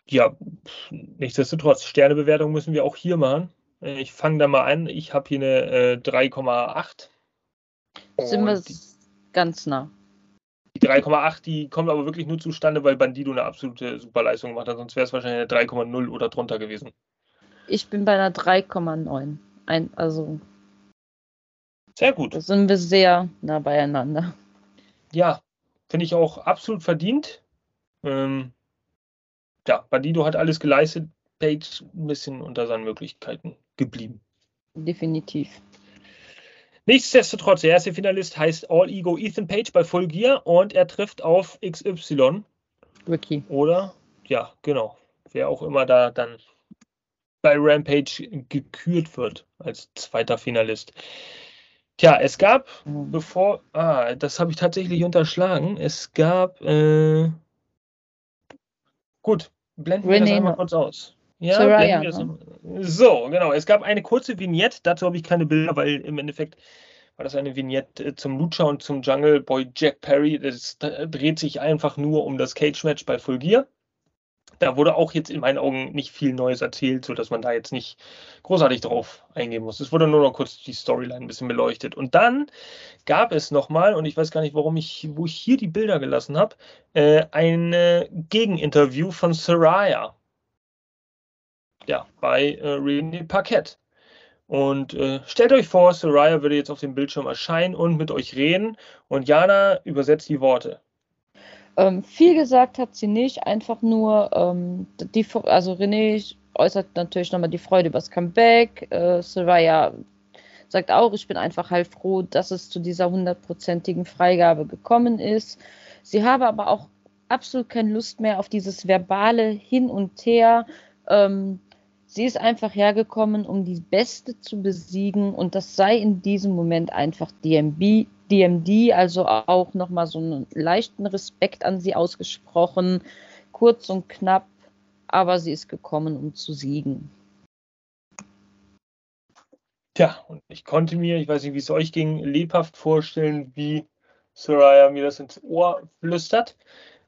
Ja, nichtsdestotrotz, Sternebewertung müssen wir auch hier machen. Äh, ich fange da mal an. Ich habe hier eine äh, 3,8. Sind wir ganz nah. Die 3,8, die kommt aber wirklich nur zustande, weil Bandido eine absolute Superleistung gemacht hat. Sonst wäre es wahrscheinlich eine 3,0 oder drunter gewesen. Ich bin bei einer 3,9. Also sehr gut. Da sind wir sehr nah beieinander. Ja, finde ich auch absolut verdient. Ähm, ja, Bandido hat alles geleistet. Page ein bisschen unter seinen Möglichkeiten geblieben. Definitiv. Nichtsdestotrotz, der erste Finalist heißt All Ego Ethan Page bei Full Gear und er trifft auf XY. Ricky. Oder? Ja, genau. Wer auch immer da dann bei Rampage gekürt wird als zweiter Finalist. Tja, es gab, mhm. bevor, ah, das habe ich tatsächlich unterschlagen. Es gab, äh, gut, blenden wir das einmal kurz aus. Ja, Soraya, ne? So, genau. Es gab eine kurze Vignette, dazu habe ich keine Bilder, weil im Endeffekt war das eine Vignette äh, zum Lucha und zum Jungle Boy Jack Perry. Das dreht sich einfach nur um das Cage-Match bei Full Gear. Da wurde auch jetzt in meinen Augen nicht viel Neues erzählt, sodass man da jetzt nicht großartig drauf eingehen muss. Es wurde nur noch kurz die Storyline ein bisschen beleuchtet. Und dann gab es nochmal, und ich weiß gar nicht, warum ich, wo ich hier die Bilder gelassen habe, äh, ein Gegeninterview von Soraya. Ja, bei äh, René Parkett. Und äh, stellt euch vor, Soraya würde jetzt auf dem Bildschirm erscheinen und mit euch reden. Und Jana übersetzt die Worte. Ähm, viel gesagt hat sie nicht, einfach nur, ähm, die, also René äußert natürlich nochmal die Freude über das Comeback. Äh, Soraya sagt auch, ich bin einfach halt froh, dass es zu dieser hundertprozentigen Freigabe gekommen ist. Sie habe aber auch absolut keine Lust mehr auf dieses verbale Hin und Her. Ähm, sie ist einfach hergekommen, um die Beste zu besiegen und das sei in diesem Moment einfach DMB, DMD, also auch nochmal so einen leichten Respekt an sie ausgesprochen, kurz und knapp, aber sie ist gekommen, um zu siegen. Tja, und ich konnte mir, ich weiß nicht, wie es euch ging, lebhaft vorstellen, wie Soraya mir das ins Ohr flüstert.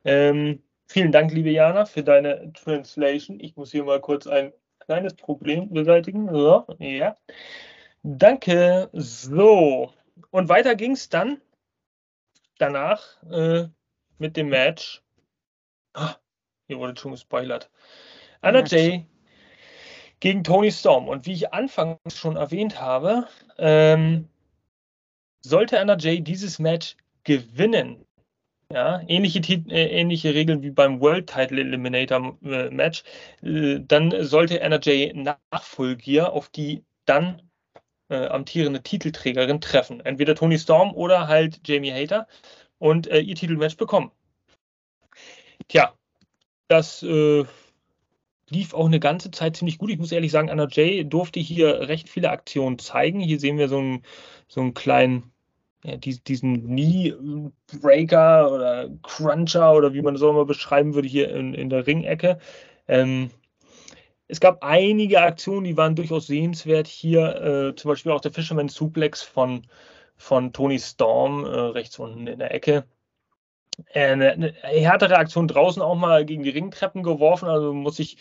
Ähm, vielen Dank, liebe Jana, für deine Translation. Ich muss hier mal kurz ein kleines Problem beseitigen. So, ja. Danke. So. Und weiter ging es dann danach äh, mit dem Match. Ah, hier wurde schon gespoilert. Anna Jay gegen Tony Storm. Und wie ich anfangs schon erwähnt habe, ähm, sollte Anna Jay dieses Match gewinnen, ja, ähnliche, äh, ähnliche Regeln wie beim World Title Eliminator äh, Match, äh, dann sollte Anna Jay nach Full Gear auf die dann äh, amtierende Titelträgerin treffen. Entweder Tony Storm oder halt Jamie Hater und äh, ihr Titelmatch bekommen. Tja, das äh, lief auch eine ganze Zeit ziemlich gut. Ich muss ehrlich sagen, Anna Jay durfte hier recht viele Aktionen zeigen. Hier sehen wir so einen, so einen kleinen, ja, diesen Knee-Breaker oder Cruncher oder wie man das auch immer beschreiben würde, hier in, in der Ringecke. Ähm, es gab einige Aktionen, die waren durchaus sehenswert. Hier äh, zum Beispiel auch der Fisherman Suplex von, von Tony Storm, äh, rechts unten in der Ecke. Äh, eine, eine, härtere Aktion draußen auch mal gegen die Ringtreppen geworfen. Also muss ich,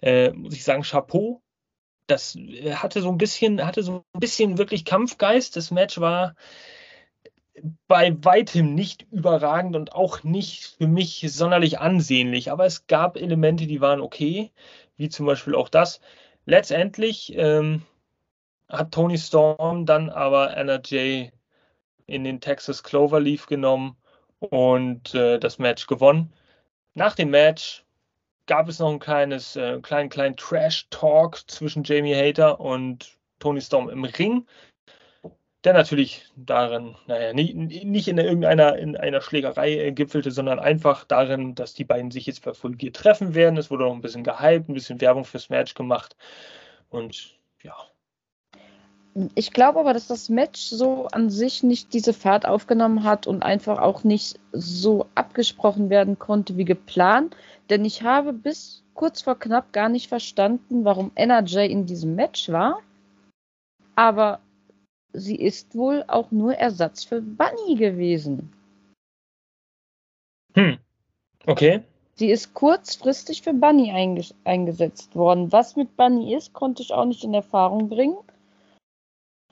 äh, muss ich sagen, Chapeau. Das äh, hatte so ein bisschen, hatte so ein bisschen wirklich Kampfgeist. Das Match war bei weitem nicht überragend und auch nicht für mich sonderlich ansehnlich. Aber es gab Elemente, die waren okay wie zum Beispiel auch das. Letztendlich ähm, hat Tony Storm dann aber NRJ in den Texas Cloverleaf genommen und äh, das Match gewonnen. Nach dem Match gab es noch ein kleines, äh, kleinen, kleinen Trash-Talk zwischen Jamie Hater und Tony Storm im Ring der natürlich darin, naja, nicht in irgendeiner in einer Schlägerei äh, gipfelte, sondern einfach darin, dass die beiden sich jetzt bei Full Gear treffen werden. Es wurde noch ein bisschen gehypt, ein bisschen Werbung fürs Match gemacht und ja. Ich glaube aber, dass das Match so an sich nicht diese Fahrt aufgenommen hat und einfach auch nicht so abgesprochen werden konnte wie geplant. Denn ich habe bis kurz vor knapp gar nicht verstanden, warum NRJ in diesem Match war. Aber sie ist wohl auch nur Ersatz für Bunny gewesen. Hm. Okay. Sie ist kurzfristig für Bunny einges eingesetzt worden. Was mit Bunny ist, konnte ich auch nicht in Erfahrung bringen.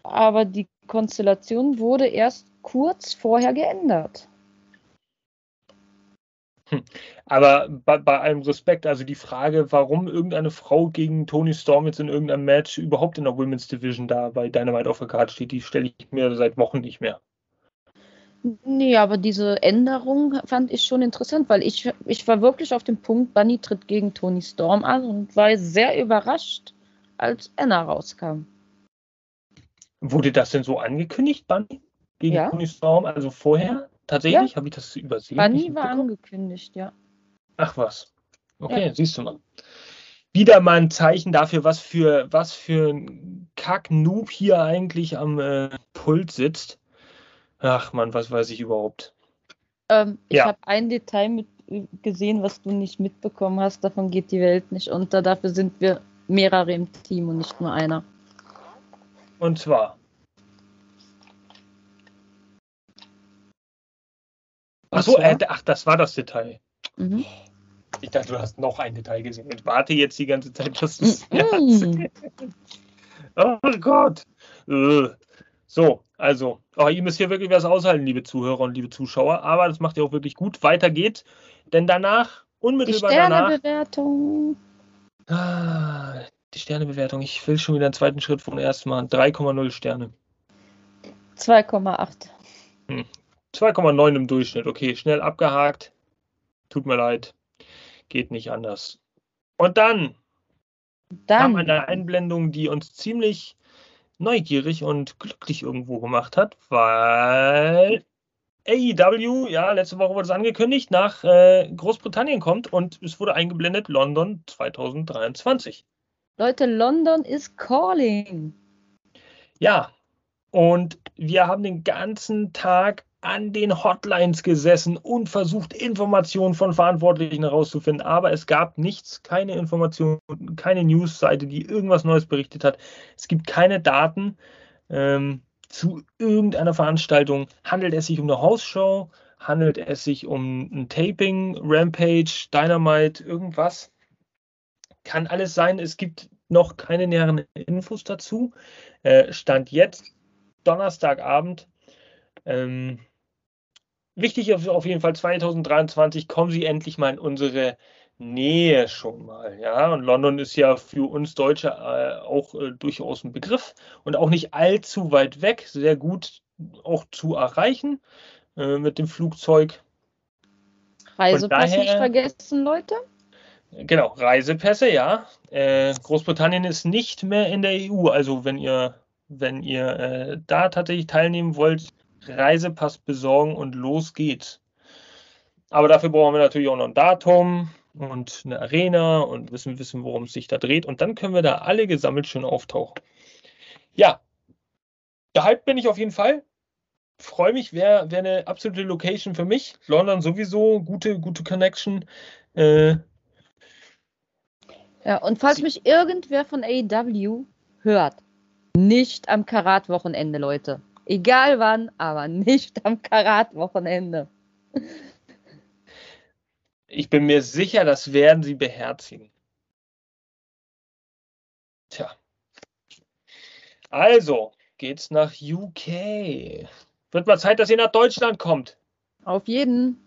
Aber die Konstellation wurde erst kurz vorher geändert. Aber bei, bei, allem Respekt, also die Frage, warum irgendeine Frau gegen Tony Storm jetzt in irgendeinem Match überhaupt in der Women's Division da bei Dynamite auf der Karte steht, die stelle ich mir seit Wochen nicht mehr. Nee, aber diese Änderung fand ich schon interessant, weil ich, ich war wirklich auf dem Punkt, Bunny tritt gegen Tony Storm an und war sehr überrascht, als Anna rauskam. Wurde das denn so angekündigt, Bunny? Gegen ja. Tony Storm, also vorher? Tatsächlich? Ja. Habe ich das übersehen? Bunny war angekündigt, ja. Ach was. Okay, ja. siehst du mal. Wieder mal ein Zeichen dafür, was für, was für ein Kack-Noob hier eigentlich am äh, Pult sitzt. Ach man, was weiß ich überhaupt. Ähm, ich ja. habe ein Detail mit, gesehen, was du nicht mitbekommen hast. Davon geht die Welt nicht unter. Dafür sind wir mehrere im Team und nicht nur einer. Und zwar. Achso, äh, ach, das war das Detail. Mhm. Ich dachte, du hast noch ein Detail gesehen. Ich warte jetzt die ganze Zeit, dass du es mhm. Oh Gott. Äh. So, also, oh, ihr müsst hier wirklich was aushalten, liebe Zuhörer und liebe Zuschauer, aber das macht ihr auch wirklich gut. Weiter geht, denn danach, unmittelbar die Sternebewertung. danach. Ah, die Sternebewertung. Ich will schon wieder einen zweiten Schritt vom ersten Mal. 3,0 Sterne. 2,8. Hm. 2,9 im Durchschnitt. Okay, schnell abgehakt. Tut mir leid. Geht nicht anders. Und dann, dann. haben wir eine Einblendung, die uns ziemlich neugierig und glücklich irgendwo gemacht hat, weil AEW, ja, letzte Woche wurde es angekündigt, nach äh, Großbritannien kommt und es wurde eingeblendet London 2023. Leute, London is calling. Ja, und wir haben den ganzen Tag an den Hotlines gesessen und versucht, Informationen von Verantwortlichen herauszufinden. Aber es gab nichts, keine Informationen, keine Newsseite, die irgendwas Neues berichtet hat. Es gibt keine Daten ähm, zu irgendeiner Veranstaltung. Handelt es sich um eine Hausshow? Handelt es sich um ein Taping, Rampage, Dynamite, irgendwas? Kann alles sein. Es gibt noch keine näheren Infos dazu. Äh, Stand jetzt, Donnerstagabend. Ähm, wichtig ist auf jeden Fall 2023 kommen sie endlich mal in unsere Nähe schon mal. Ja, und London ist ja für uns Deutsche äh, auch äh, durchaus ein Begriff und auch nicht allzu weit weg, sehr gut auch zu erreichen äh, mit dem Flugzeug. Reisepass nicht vergessen, Leute. Genau, Reisepässe, ja. Großbritannien ist nicht mehr in der EU, also wenn ihr, wenn ihr da tatsächlich teilnehmen wollt, Reisepass besorgen und los geht's. Aber dafür brauchen wir natürlich auch noch ein Datum und eine Arena und wissen, wissen, worum es sich da dreht. Und dann können wir da alle gesammelt schön auftauchen. Ja, gehypt bin ich auf jeden Fall. Freue mich, wäre wär eine absolute Location für mich. London sowieso, gute, gute Connection. Äh, ja, und falls mich irgendwer von AEW hört, nicht am Karat-Wochenende, Leute. Egal wann, aber nicht am Karat-Wochenende. Ich bin mir sicher, das werden sie beherzigen. Tja. Also, geht's nach UK. Wird mal Zeit, dass ihr nach Deutschland kommt. Auf jeden.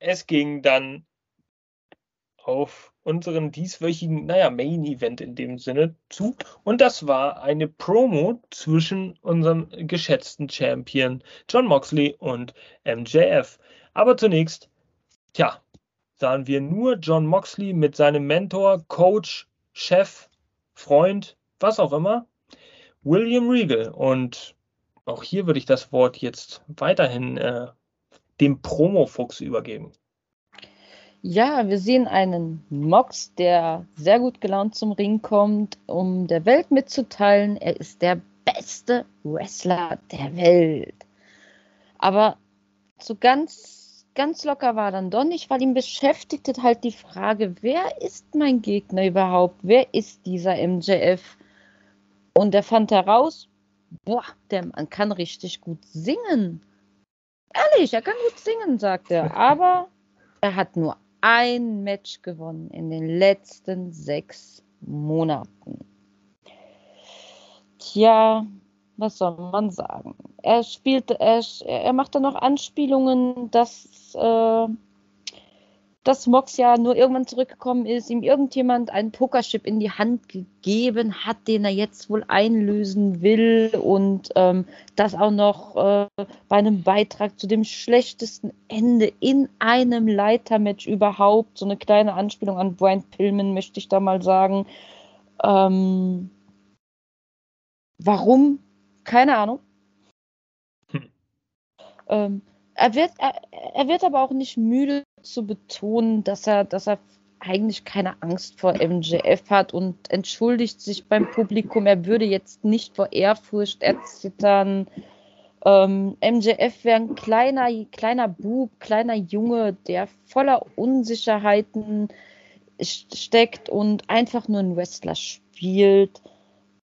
Es ging dann auf unseren dieswöchigen, naja, Main-Event in dem Sinne zu. Und das war eine Promo zwischen unserem geschätzten Champion John Moxley und MJF. Aber zunächst, tja, sahen wir nur John Moxley mit seinem Mentor, Coach, Chef, Freund, was auch immer, William Regal. Und auch hier würde ich das Wort jetzt weiterhin äh, dem Promo-Fuchs übergeben. Ja, wir sehen einen Mox, der sehr gut gelaunt zum Ring kommt, um der Welt mitzuteilen, er ist der beste Wrestler der Welt. Aber so ganz, ganz locker war dann doch nicht, weil ihn beschäftigte halt die Frage, wer ist mein Gegner überhaupt? Wer ist dieser MJF? Und er fand heraus, boah, der Mann kann richtig gut singen. Ehrlich, er kann gut singen, sagt er. Aber er hat nur ein Match gewonnen in den letzten sechs Monaten. Tja, was soll man sagen? Er spielt, er, er macht dann noch Anspielungen, dass äh, dass Mox ja nur irgendwann zurückgekommen ist, ihm irgendjemand einen Pokerchip in die Hand gegeben hat, den er jetzt wohl einlösen will und ähm, das auch noch äh, bei einem Beitrag zu dem schlechtesten Ende in einem Leitermatch überhaupt. So eine kleine Anspielung an Brian Pillman möchte ich da mal sagen. Ähm, warum? Keine Ahnung. Hm. Ähm, er wird, er, er wird aber auch nicht müde zu betonen, dass er, dass er eigentlich keine Angst vor MJF hat und entschuldigt sich beim Publikum, er würde jetzt nicht vor Ehrfurcht erzittern. Ähm, MJF wäre ein kleiner, kleiner Bub, kleiner Junge, der voller Unsicherheiten steckt und einfach nur ein Wrestler spielt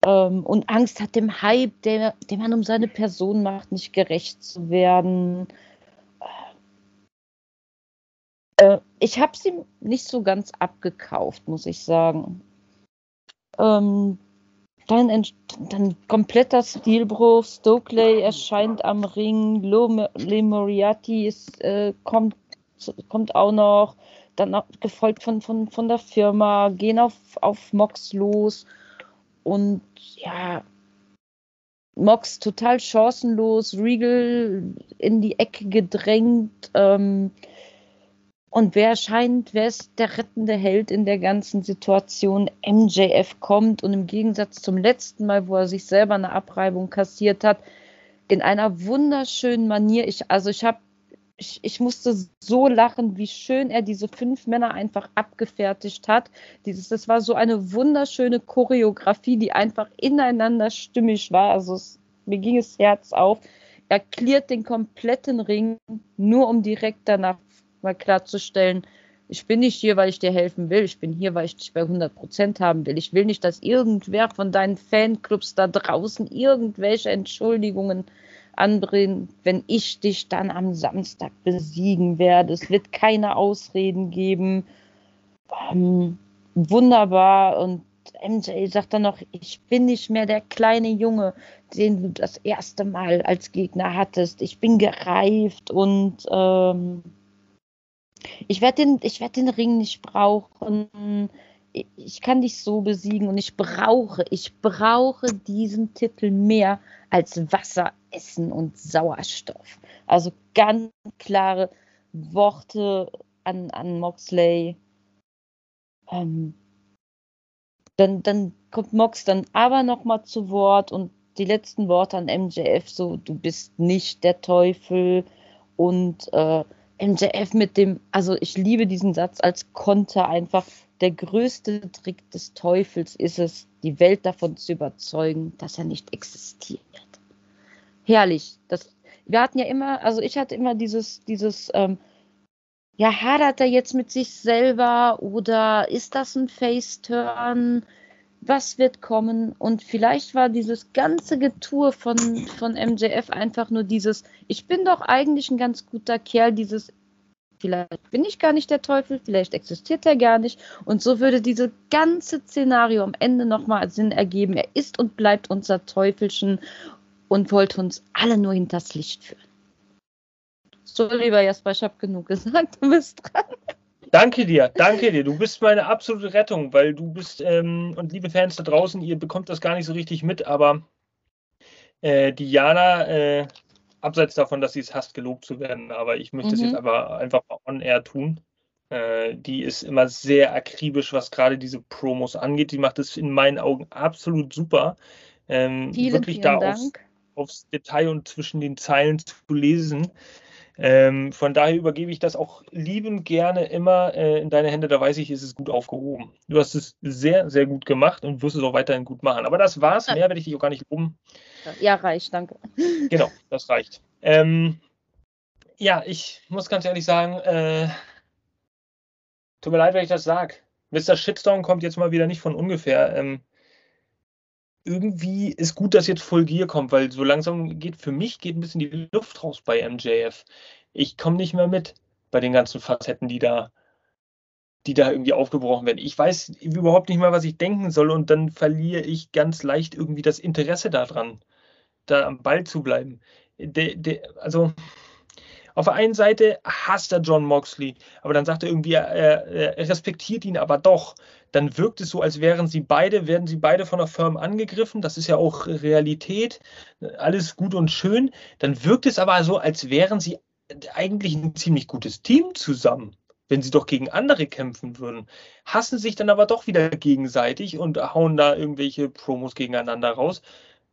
ähm, und Angst hat dem Hype, der, man um seine Person macht, nicht gerecht zu werden. Äh, ich habe sie nicht so ganz abgekauft, muss ich sagen. Ähm, dann, dann kompletter Stilbruch. Stokely erscheint am Ring. Le Moriarty ist, äh, kommt, kommt auch noch. Dann gefolgt von, von, von der Firma. Gehen auf, auf Mox los. Und ja, Mox total chancenlos. Regal in die Ecke gedrängt. Ähm, und wer scheint, wer ist der rettende Held in der ganzen Situation? MJF kommt und im Gegensatz zum letzten Mal, wo er sich selber eine Abreibung kassiert hat, in einer wunderschönen Manier. Ich, also ich habe, ich, ich musste so lachen, wie schön er diese fünf Männer einfach abgefertigt hat. Dieses, das war so eine wunderschöne Choreografie, die einfach ineinander stimmig war. Also es, mir ging das Herz auf. Er klärt den kompletten Ring, nur um direkt danach mal klarzustellen, ich bin nicht hier, weil ich dir helfen will. Ich bin hier, weil ich dich bei 100 Prozent haben will. Ich will nicht, dass irgendwer von deinen Fanclubs da draußen irgendwelche Entschuldigungen anbringt, wenn ich dich dann am Samstag besiegen werde. Es wird keine Ausreden geben. Ähm, wunderbar. Und MJ sagt dann noch, ich bin nicht mehr der kleine Junge, den du das erste Mal als Gegner hattest. Ich bin gereift und ähm, ich werde den, werd den Ring nicht brauchen. Ich kann dich so besiegen und ich brauche, ich brauche diesen Titel mehr als Wasser, Essen und Sauerstoff. Also ganz klare Worte an, an Moxley. Ähm, dann, dann kommt Mox dann aber nochmal zu Wort und die letzten Worte an MJF so, du bist nicht der Teufel und äh, MJF mit dem, also ich liebe diesen Satz als Konter einfach. Der größte Trick des Teufels ist es, die Welt davon zu überzeugen, dass er nicht existiert. Herrlich. Das, wir hatten ja immer, also ich hatte immer dieses, dieses, ähm, ja, hadert er jetzt mit sich selber oder ist das ein Face-Turn? Was wird kommen. Und vielleicht war dieses ganze Getue von, von MJF einfach nur dieses, ich bin doch eigentlich ein ganz guter Kerl, dieses, vielleicht bin ich gar nicht der Teufel, vielleicht existiert er gar nicht. Und so würde dieses ganze Szenario am Ende nochmal Sinn ergeben. Er ist und bleibt unser Teufelchen und wollte uns alle nur hinters Licht führen. So, lieber Jasper, ich habe genug gesagt, du bist dran. Danke dir, danke dir. Du bist meine absolute Rettung, weil du bist, ähm, und liebe Fans da draußen, ihr bekommt das gar nicht so richtig mit, aber äh, Diana, äh, abseits davon, dass sie es hasst, gelobt zu werden, aber ich möchte es jetzt mhm. aber einfach on air tun. Äh, die ist immer sehr akribisch, was gerade diese Promos angeht. Die macht es in meinen Augen absolut super. Ähm, vielen, wirklich vielen da aufs, aufs, Detail und zwischen den Zeilen zu lesen. Ähm, von daher übergebe ich das auch liebend gerne immer äh, in deine Hände. Da weiß ich, ist es gut aufgehoben. Du hast es sehr, sehr gut gemacht und wirst es auch weiterhin gut machen. Aber das war's. Mehr werde ich dich auch gar nicht loben. Ja, reicht, danke. Genau, das reicht. Ähm, ja, ich muss ganz ehrlich sagen, äh, tut mir leid, wenn ich das sage. Mr. Shitstorm kommt jetzt mal wieder nicht von ungefähr. Ähm, irgendwie ist gut, dass jetzt Full Gear kommt, weil so langsam geht für mich geht ein bisschen die Luft raus bei MJF. Ich komme nicht mehr mit bei den ganzen Facetten, die da, die da irgendwie aufgebrochen werden. Ich weiß überhaupt nicht mal, was ich denken soll und dann verliere ich ganz leicht irgendwie das Interesse daran, da am Ball zu bleiben. De, de, also auf der einen Seite hasst er John Moxley, aber dann sagt er irgendwie, er, er, respektiert ihn aber doch. Dann wirkt es so, als wären sie beide, werden sie beide von der Firma angegriffen. Das ist ja auch Realität. Alles gut und schön. Dann wirkt es aber so, als wären sie eigentlich ein ziemlich gutes Team zusammen wenn sie doch gegen andere kämpfen würden, hassen sich dann aber doch wieder gegenseitig und hauen da irgendwelche Promos gegeneinander raus,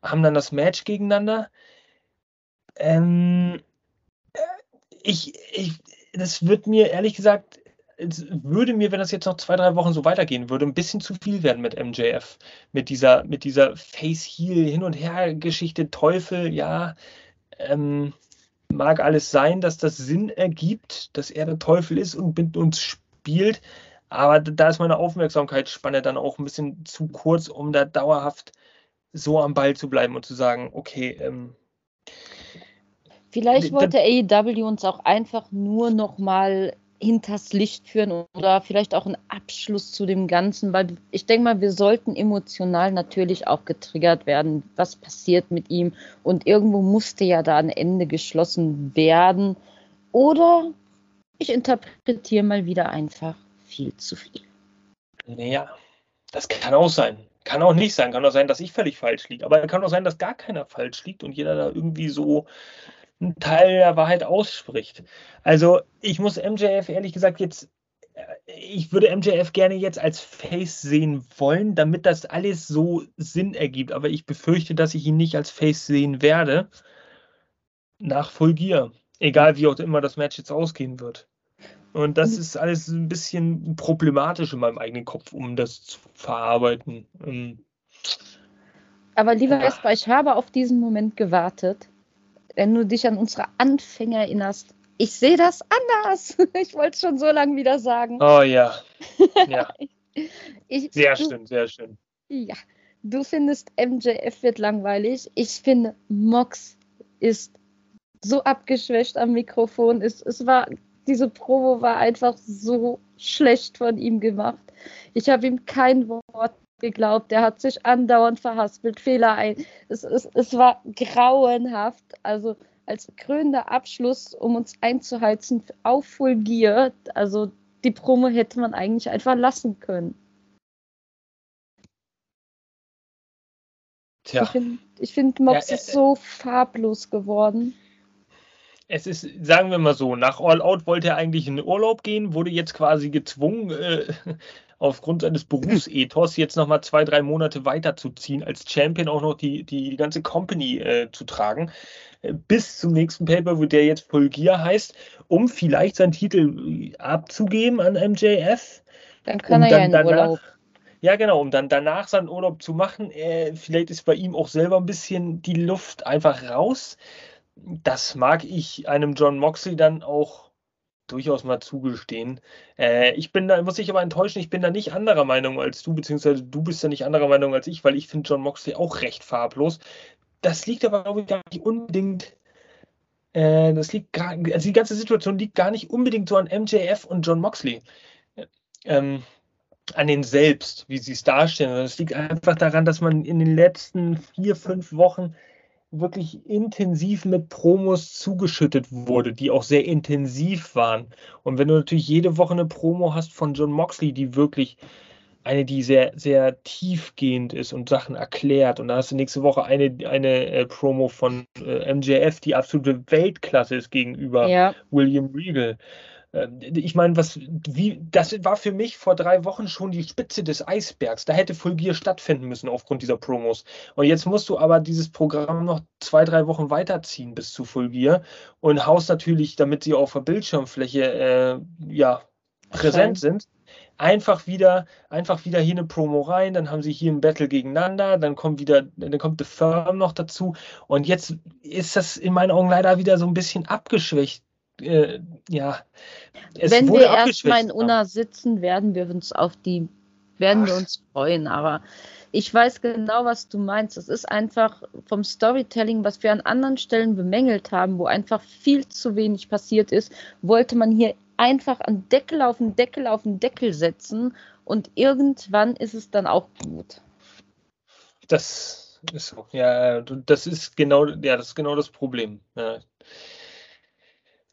haben dann das Match gegeneinander. Ähm, ich, ich, das wird mir ehrlich gesagt, es würde mir, wenn das jetzt noch zwei, drei Wochen so weitergehen würde, ein bisschen zu viel werden mit MJF. Mit dieser, mit dieser Face-Heel hin und her Geschichte, Teufel, ja. Ähm, mag alles sein, dass das Sinn ergibt, dass er der Teufel ist und mit uns spielt. Aber da ist meine Aufmerksamkeitsspanne dann auch ein bisschen zu kurz, um da dauerhaft so am Ball zu bleiben und zu sagen, okay. Ähm, Vielleicht wollte AEW uns auch einfach nur noch mal hinters Licht führen oder vielleicht auch einen Abschluss zu dem Ganzen, weil ich denke mal, wir sollten emotional natürlich auch getriggert werden, was passiert mit ihm und irgendwo musste ja da ein Ende geschlossen werden oder ich interpretiere mal wieder einfach viel zu viel. Naja, das kann auch sein. Kann auch nicht sein. Kann auch sein, dass ich völlig falsch liege. Aber kann auch sein, dass gar keiner falsch liegt und jeder da irgendwie so einen Teil der Wahrheit ausspricht. Also ich muss MJF ehrlich gesagt jetzt, äh, ich würde MJF gerne jetzt als Face sehen wollen, damit das alles so Sinn ergibt. Aber ich befürchte, dass ich ihn nicht als Face sehen werde. Nach Full Gear. Egal wie auch immer das Match jetzt ausgehen wird. Und das ist alles ein bisschen problematisch in meinem eigenen Kopf, um das zu verarbeiten. Ähm, Aber lieber Esper, ich habe auf diesen Moment gewartet wenn du dich an unsere Anfänge erinnerst. Ich sehe das anders. Ich wollte es schon so lange wieder sagen. Oh ja. ja. ich, sehr du, schön, sehr schön. Ja. Du findest MJF wird langweilig. Ich finde, Mox ist so abgeschwächt am Mikrofon. Es, es war, diese Probe war einfach so schlecht von ihm gemacht. Ich habe ihm kein Wort geglaubt. Er hat sich andauernd verhaspelt, Fehler ein. Es, es, es war grauenhaft. Also als krönender Abschluss, um uns einzuheizen, auf Full Gear. Also die Promo hätte man eigentlich einfach lassen können. Tja. Ich finde, find, Mox ja, äh, ist so farblos geworden. Es ist, sagen wir mal so, nach All Out wollte er eigentlich in den Urlaub gehen, wurde jetzt quasi gezwungen, äh, aufgrund seines Berufsethos jetzt nochmal zwei, drei Monate weiterzuziehen, als Champion auch noch die, die, die ganze Company äh, zu tragen, äh, bis zum nächsten Paper, wo der jetzt Gear heißt, um vielleicht seinen Titel äh, abzugeben an MJF. Dann kann er dann ja in danach, Urlaub. Ja, genau, um dann danach seinen Urlaub zu machen. Äh, vielleicht ist bei ihm auch selber ein bisschen die Luft einfach raus. Das mag ich einem John Moxley dann auch durchaus mal zugestehen. Äh, ich bin da, muss ich aber enttäuschen, ich bin da nicht anderer Meinung als du, beziehungsweise du bist da nicht anderer Meinung als ich, weil ich finde John Moxley auch recht farblos. Das liegt aber, glaube ich, gar nicht unbedingt. Äh, das liegt gar, also die ganze Situation liegt gar nicht unbedingt so an MJF und John Moxley. Ähm, an den selbst, wie sie es darstellen. Es liegt einfach daran, dass man in den letzten vier, fünf Wochen wirklich intensiv mit Promos zugeschüttet wurde, die auch sehr intensiv waren. Und wenn du natürlich jede Woche eine Promo hast von John Moxley, die wirklich eine, die sehr, sehr tiefgehend ist und Sachen erklärt. Und da hast du nächste Woche eine, eine äh, Promo von äh, MJF, die absolute Weltklasse ist gegenüber ja. William Regal. Ähm, ich meine, was, wie, das war für mich vor drei Wochen schon die Spitze des Eisbergs. Da hätte Fulgier stattfinden müssen aufgrund dieser Promos. Und jetzt musst du aber dieses Programm noch zwei, drei Wochen weiterziehen bis zu Fulgier und haust natürlich, damit sie auf der Bildschirmfläche äh, ja, präsent sind, einfach wieder, einfach wieder hier eine Promo rein, dann haben sie hier ein Battle gegeneinander, dann kommt wieder, dann kommt The Firm noch dazu. Und jetzt ist das in meinen Augen leider wieder so ein bisschen abgeschwächt äh, ja. Wenn wir erstmal in Unna sitzen, werden wir uns auf die, werden Ach. wir uns freuen. Aber ich weiß genau, was du meinst. Es ist einfach vom Storytelling, was wir an anderen Stellen bemängelt haben, wo einfach viel zu wenig passiert ist, wollte man hier einfach an Deckel auf den Deckel auf den Deckel setzen und irgendwann ist es dann auch gut. Das ist so. Ja, das ist genau, ja, das ist genau das Problem. Ja.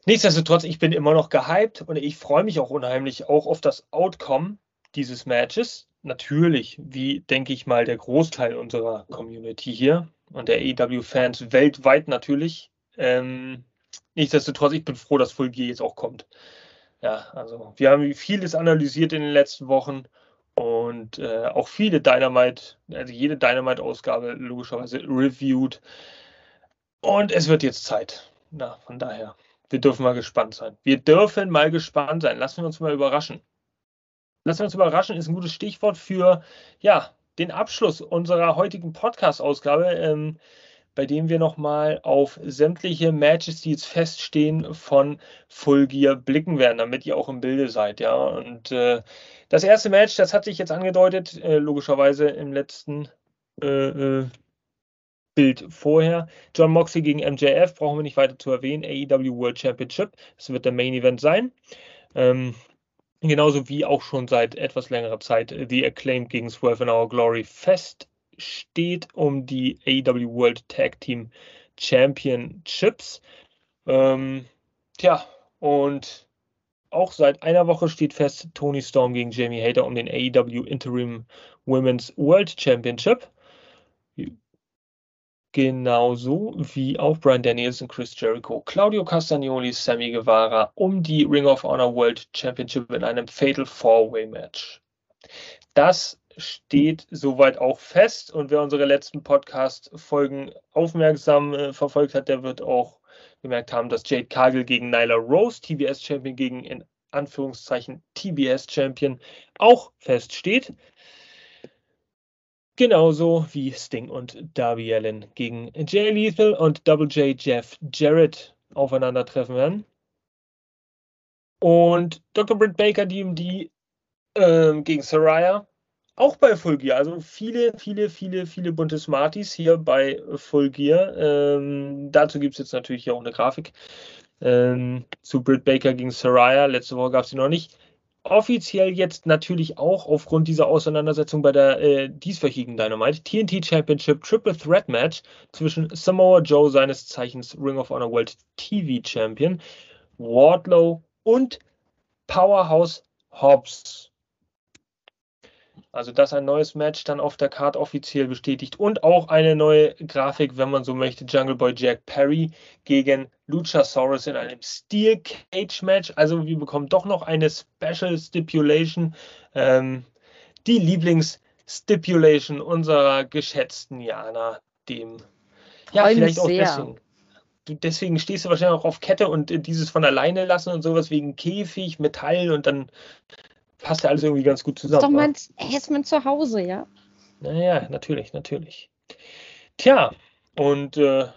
Nichtsdestotrotz, ich bin immer noch gehypt und ich freue mich auch unheimlich auch auf das Outcome dieses Matches. Natürlich, wie denke ich mal, der Großteil unserer Community hier und der AEW-Fans weltweit natürlich. Ähm, nichtsdestotrotz, ich bin froh, dass Full Gear jetzt auch kommt. Ja, also wir haben vieles analysiert in den letzten Wochen und äh, auch viele Dynamite, also jede Dynamite-Ausgabe logischerweise reviewed. Und es wird jetzt Zeit. Na, von daher wir dürfen mal gespannt sein. Wir dürfen mal gespannt sein. Lassen wir uns mal überraschen. Lassen wir uns überraschen ist ein gutes Stichwort für ja, den Abschluss unserer heutigen Podcast-Ausgabe. Ähm, bei dem wir nochmal auf sämtliche Matches, die jetzt feststehen, von Full Gear blicken werden, damit ihr auch im Bilde seid. Ja, und äh, das erste Match, das hat sich jetzt angedeutet, äh, logischerweise im letzten äh, äh Bild vorher. John Moxley gegen MJF, brauchen wir nicht weiter zu erwähnen. AEW World Championship, das wird der Main Event sein. Ähm, genauso wie auch schon seit etwas längerer Zeit The Acclaimed gegen Swerve in Our Glory fest steht um die AEW World Tag Team Championships. Ähm, tja, und auch seit einer Woche steht fest Tony Storm gegen Jamie Hater um den AEW Interim Women's World Championship. Genauso wie auch Brian Daniels und Chris Jericho, Claudio Castagnoli, Sammy Guevara um die Ring of Honor World Championship in einem Fatal Four-Way Match. Das steht soweit auch fest und wer unsere letzten Podcast-Folgen aufmerksam äh, verfolgt hat, der wird auch gemerkt haben, dass Jade Cargill gegen Nyla Rose, TBS-Champion gegen in Anführungszeichen TBS-Champion, auch feststeht. Genauso wie Sting und Darby Allen gegen Jay Lethal und Double J Jeff Jarrett aufeinandertreffen werden. Und Dr. Britt Baker, DMD, äh, gegen Saraya. Auch bei Full Gear. Also viele, viele, viele, viele bunte Smarties hier bei Full Gear. Ähm, dazu gibt es jetzt natürlich auch eine Grafik ähm, zu Britt Baker gegen Saraya. Letzte Woche gab es sie noch nicht offiziell jetzt natürlich auch aufgrund dieser Auseinandersetzung bei der äh, dieswöchigen Dynamite TNT Championship Triple Threat Match zwischen Samoa Joe, seines Zeichens Ring of Honor World TV Champion, Wardlow und Powerhouse Hobbs. Also das ein neues Match dann auf der Card offiziell bestätigt und auch eine neue Grafik, wenn man so möchte, Jungle Boy Jack Perry gegen Luchasaurus in einem Steel Cage Match. Also wir bekommen doch noch eine Special Stipulation, ähm, die Lieblingsstipulation unserer geschätzten Jana, dem ja vielleicht auch sehr. deswegen. deswegen stehst du wahrscheinlich auch auf Kette und dieses von alleine lassen und sowas wegen Käfig, Metall und dann passt ja alles irgendwie ganz gut zusammen. Ist doch mein, er ist mein Zuhause, ja? Naja, natürlich, natürlich. Tja, und äh,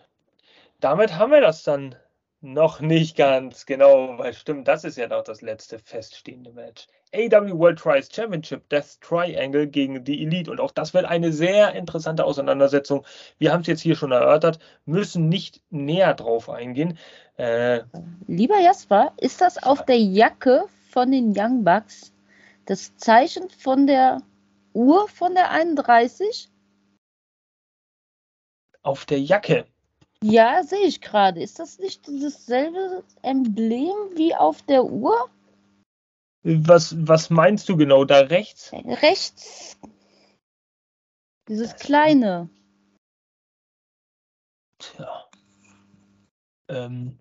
damit haben wir das dann noch nicht ganz genau, weil stimmt, das ist ja noch das letzte feststehende Match. AW World Trials Championship Death Triangle gegen die Elite. Und auch das wird eine sehr interessante Auseinandersetzung. Wir haben es jetzt hier schon erörtert, müssen nicht näher drauf eingehen. Äh, Lieber Jasper, ist das auf der Jacke von den Young Bucks das Zeichen von der Uhr von der 31? Auf der Jacke. Ja, sehe ich gerade. Ist das nicht dasselbe Emblem wie auf der Uhr? Was, was meinst du genau da rechts? Rechts. Dieses kleine. Tja. Ähm,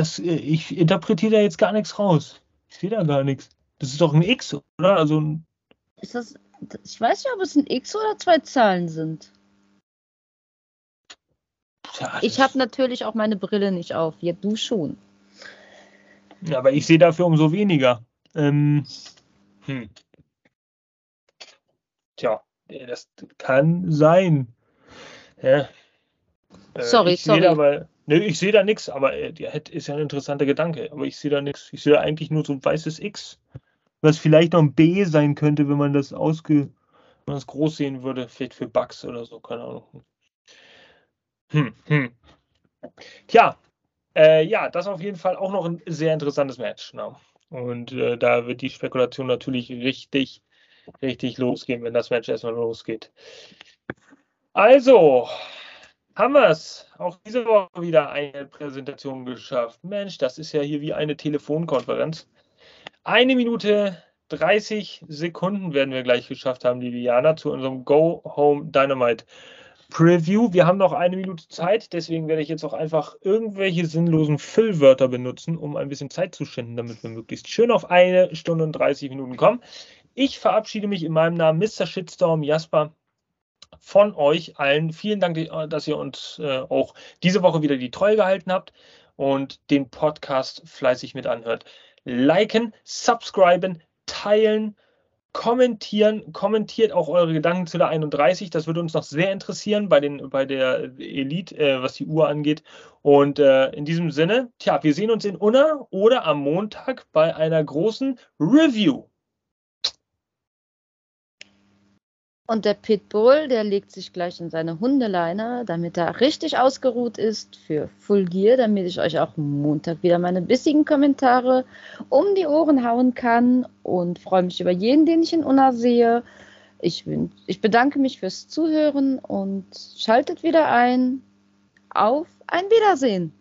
Das, äh, ich interpretiere da jetzt gar nichts raus. Ich sehe da gar nichts. Das ist doch ein X, oder? Also ein ist das. Ich weiß nicht, ob es ein X oder zwei Zahlen sind. Ja, ich habe natürlich auch meine Brille nicht auf. Ja, du schon. Ja, aber ich sehe dafür umso weniger. Ähm, hm. Tja, das kann sein. Ja. Äh, sorry, sorry. Aber, Ne, ich sehe da nichts, aber äh, der ist ja ein interessanter Gedanke. Aber ich sehe da nichts. Ich sehe da eigentlich nur so ein weißes X, was vielleicht noch ein B sein könnte, wenn man das ausge, wenn man das groß sehen würde, vielleicht für Bugs oder so, keine Ahnung. Hm, hm. Tja, äh, ja, das auf jeden Fall auch noch ein sehr interessantes Match. Ne? Und äh, da wird die Spekulation natürlich richtig, richtig losgehen, wenn das Match erstmal losgeht. Also, haben wir es. Auch diese Woche wieder eine Präsentation geschafft. Mensch, das ist ja hier wie eine Telefonkonferenz. Eine Minute 30 Sekunden werden wir gleich geschafft haben, liebe Jana, zu unserem Go Home Dynamite Preview. Wir haben noch eine Minute Zeit, deswegen werde ich jetzt auch einfach irgendwelche sinnlosen Füllwörter benutzen, um ein bisschen Zeit zu schinden, damit wir möglichst schön auf eine Stunde und 30 Minuten kommen. Ich verabschiede mich in meinem Namen, Mr. Shitstorm Jasper von euch allen. Vielen Dank, dass ihr uns äh, auch diese Woche wieder die Treue gehalten habt und den Podcast fleißig mit anhört. Liken, subscriben, teilen kommentieren. Kommentiert auch eure Gedanken zu der 31. Das würde uns noch sehr interessieren bei, den, bei der Elite, äh, was die Uhr angeht. Und äh, in diesem Sinne, tja, wir sehen uns in Unna oder am Montag bei einer großen Review. Und der Pitbull, der legt sich gleich in seine Hundeleine, damit er richtig ausgeruht ist für Full Gear, damit ich euch auch Montag wieder meine bissigen Kommentare um die Ohren hauen kann und freue mich über jeden, den ich in Unna sehe. Ich, ich bedanke mich fürs Zuhören und schaltet wieder ein. Auf ein Wiedersehen.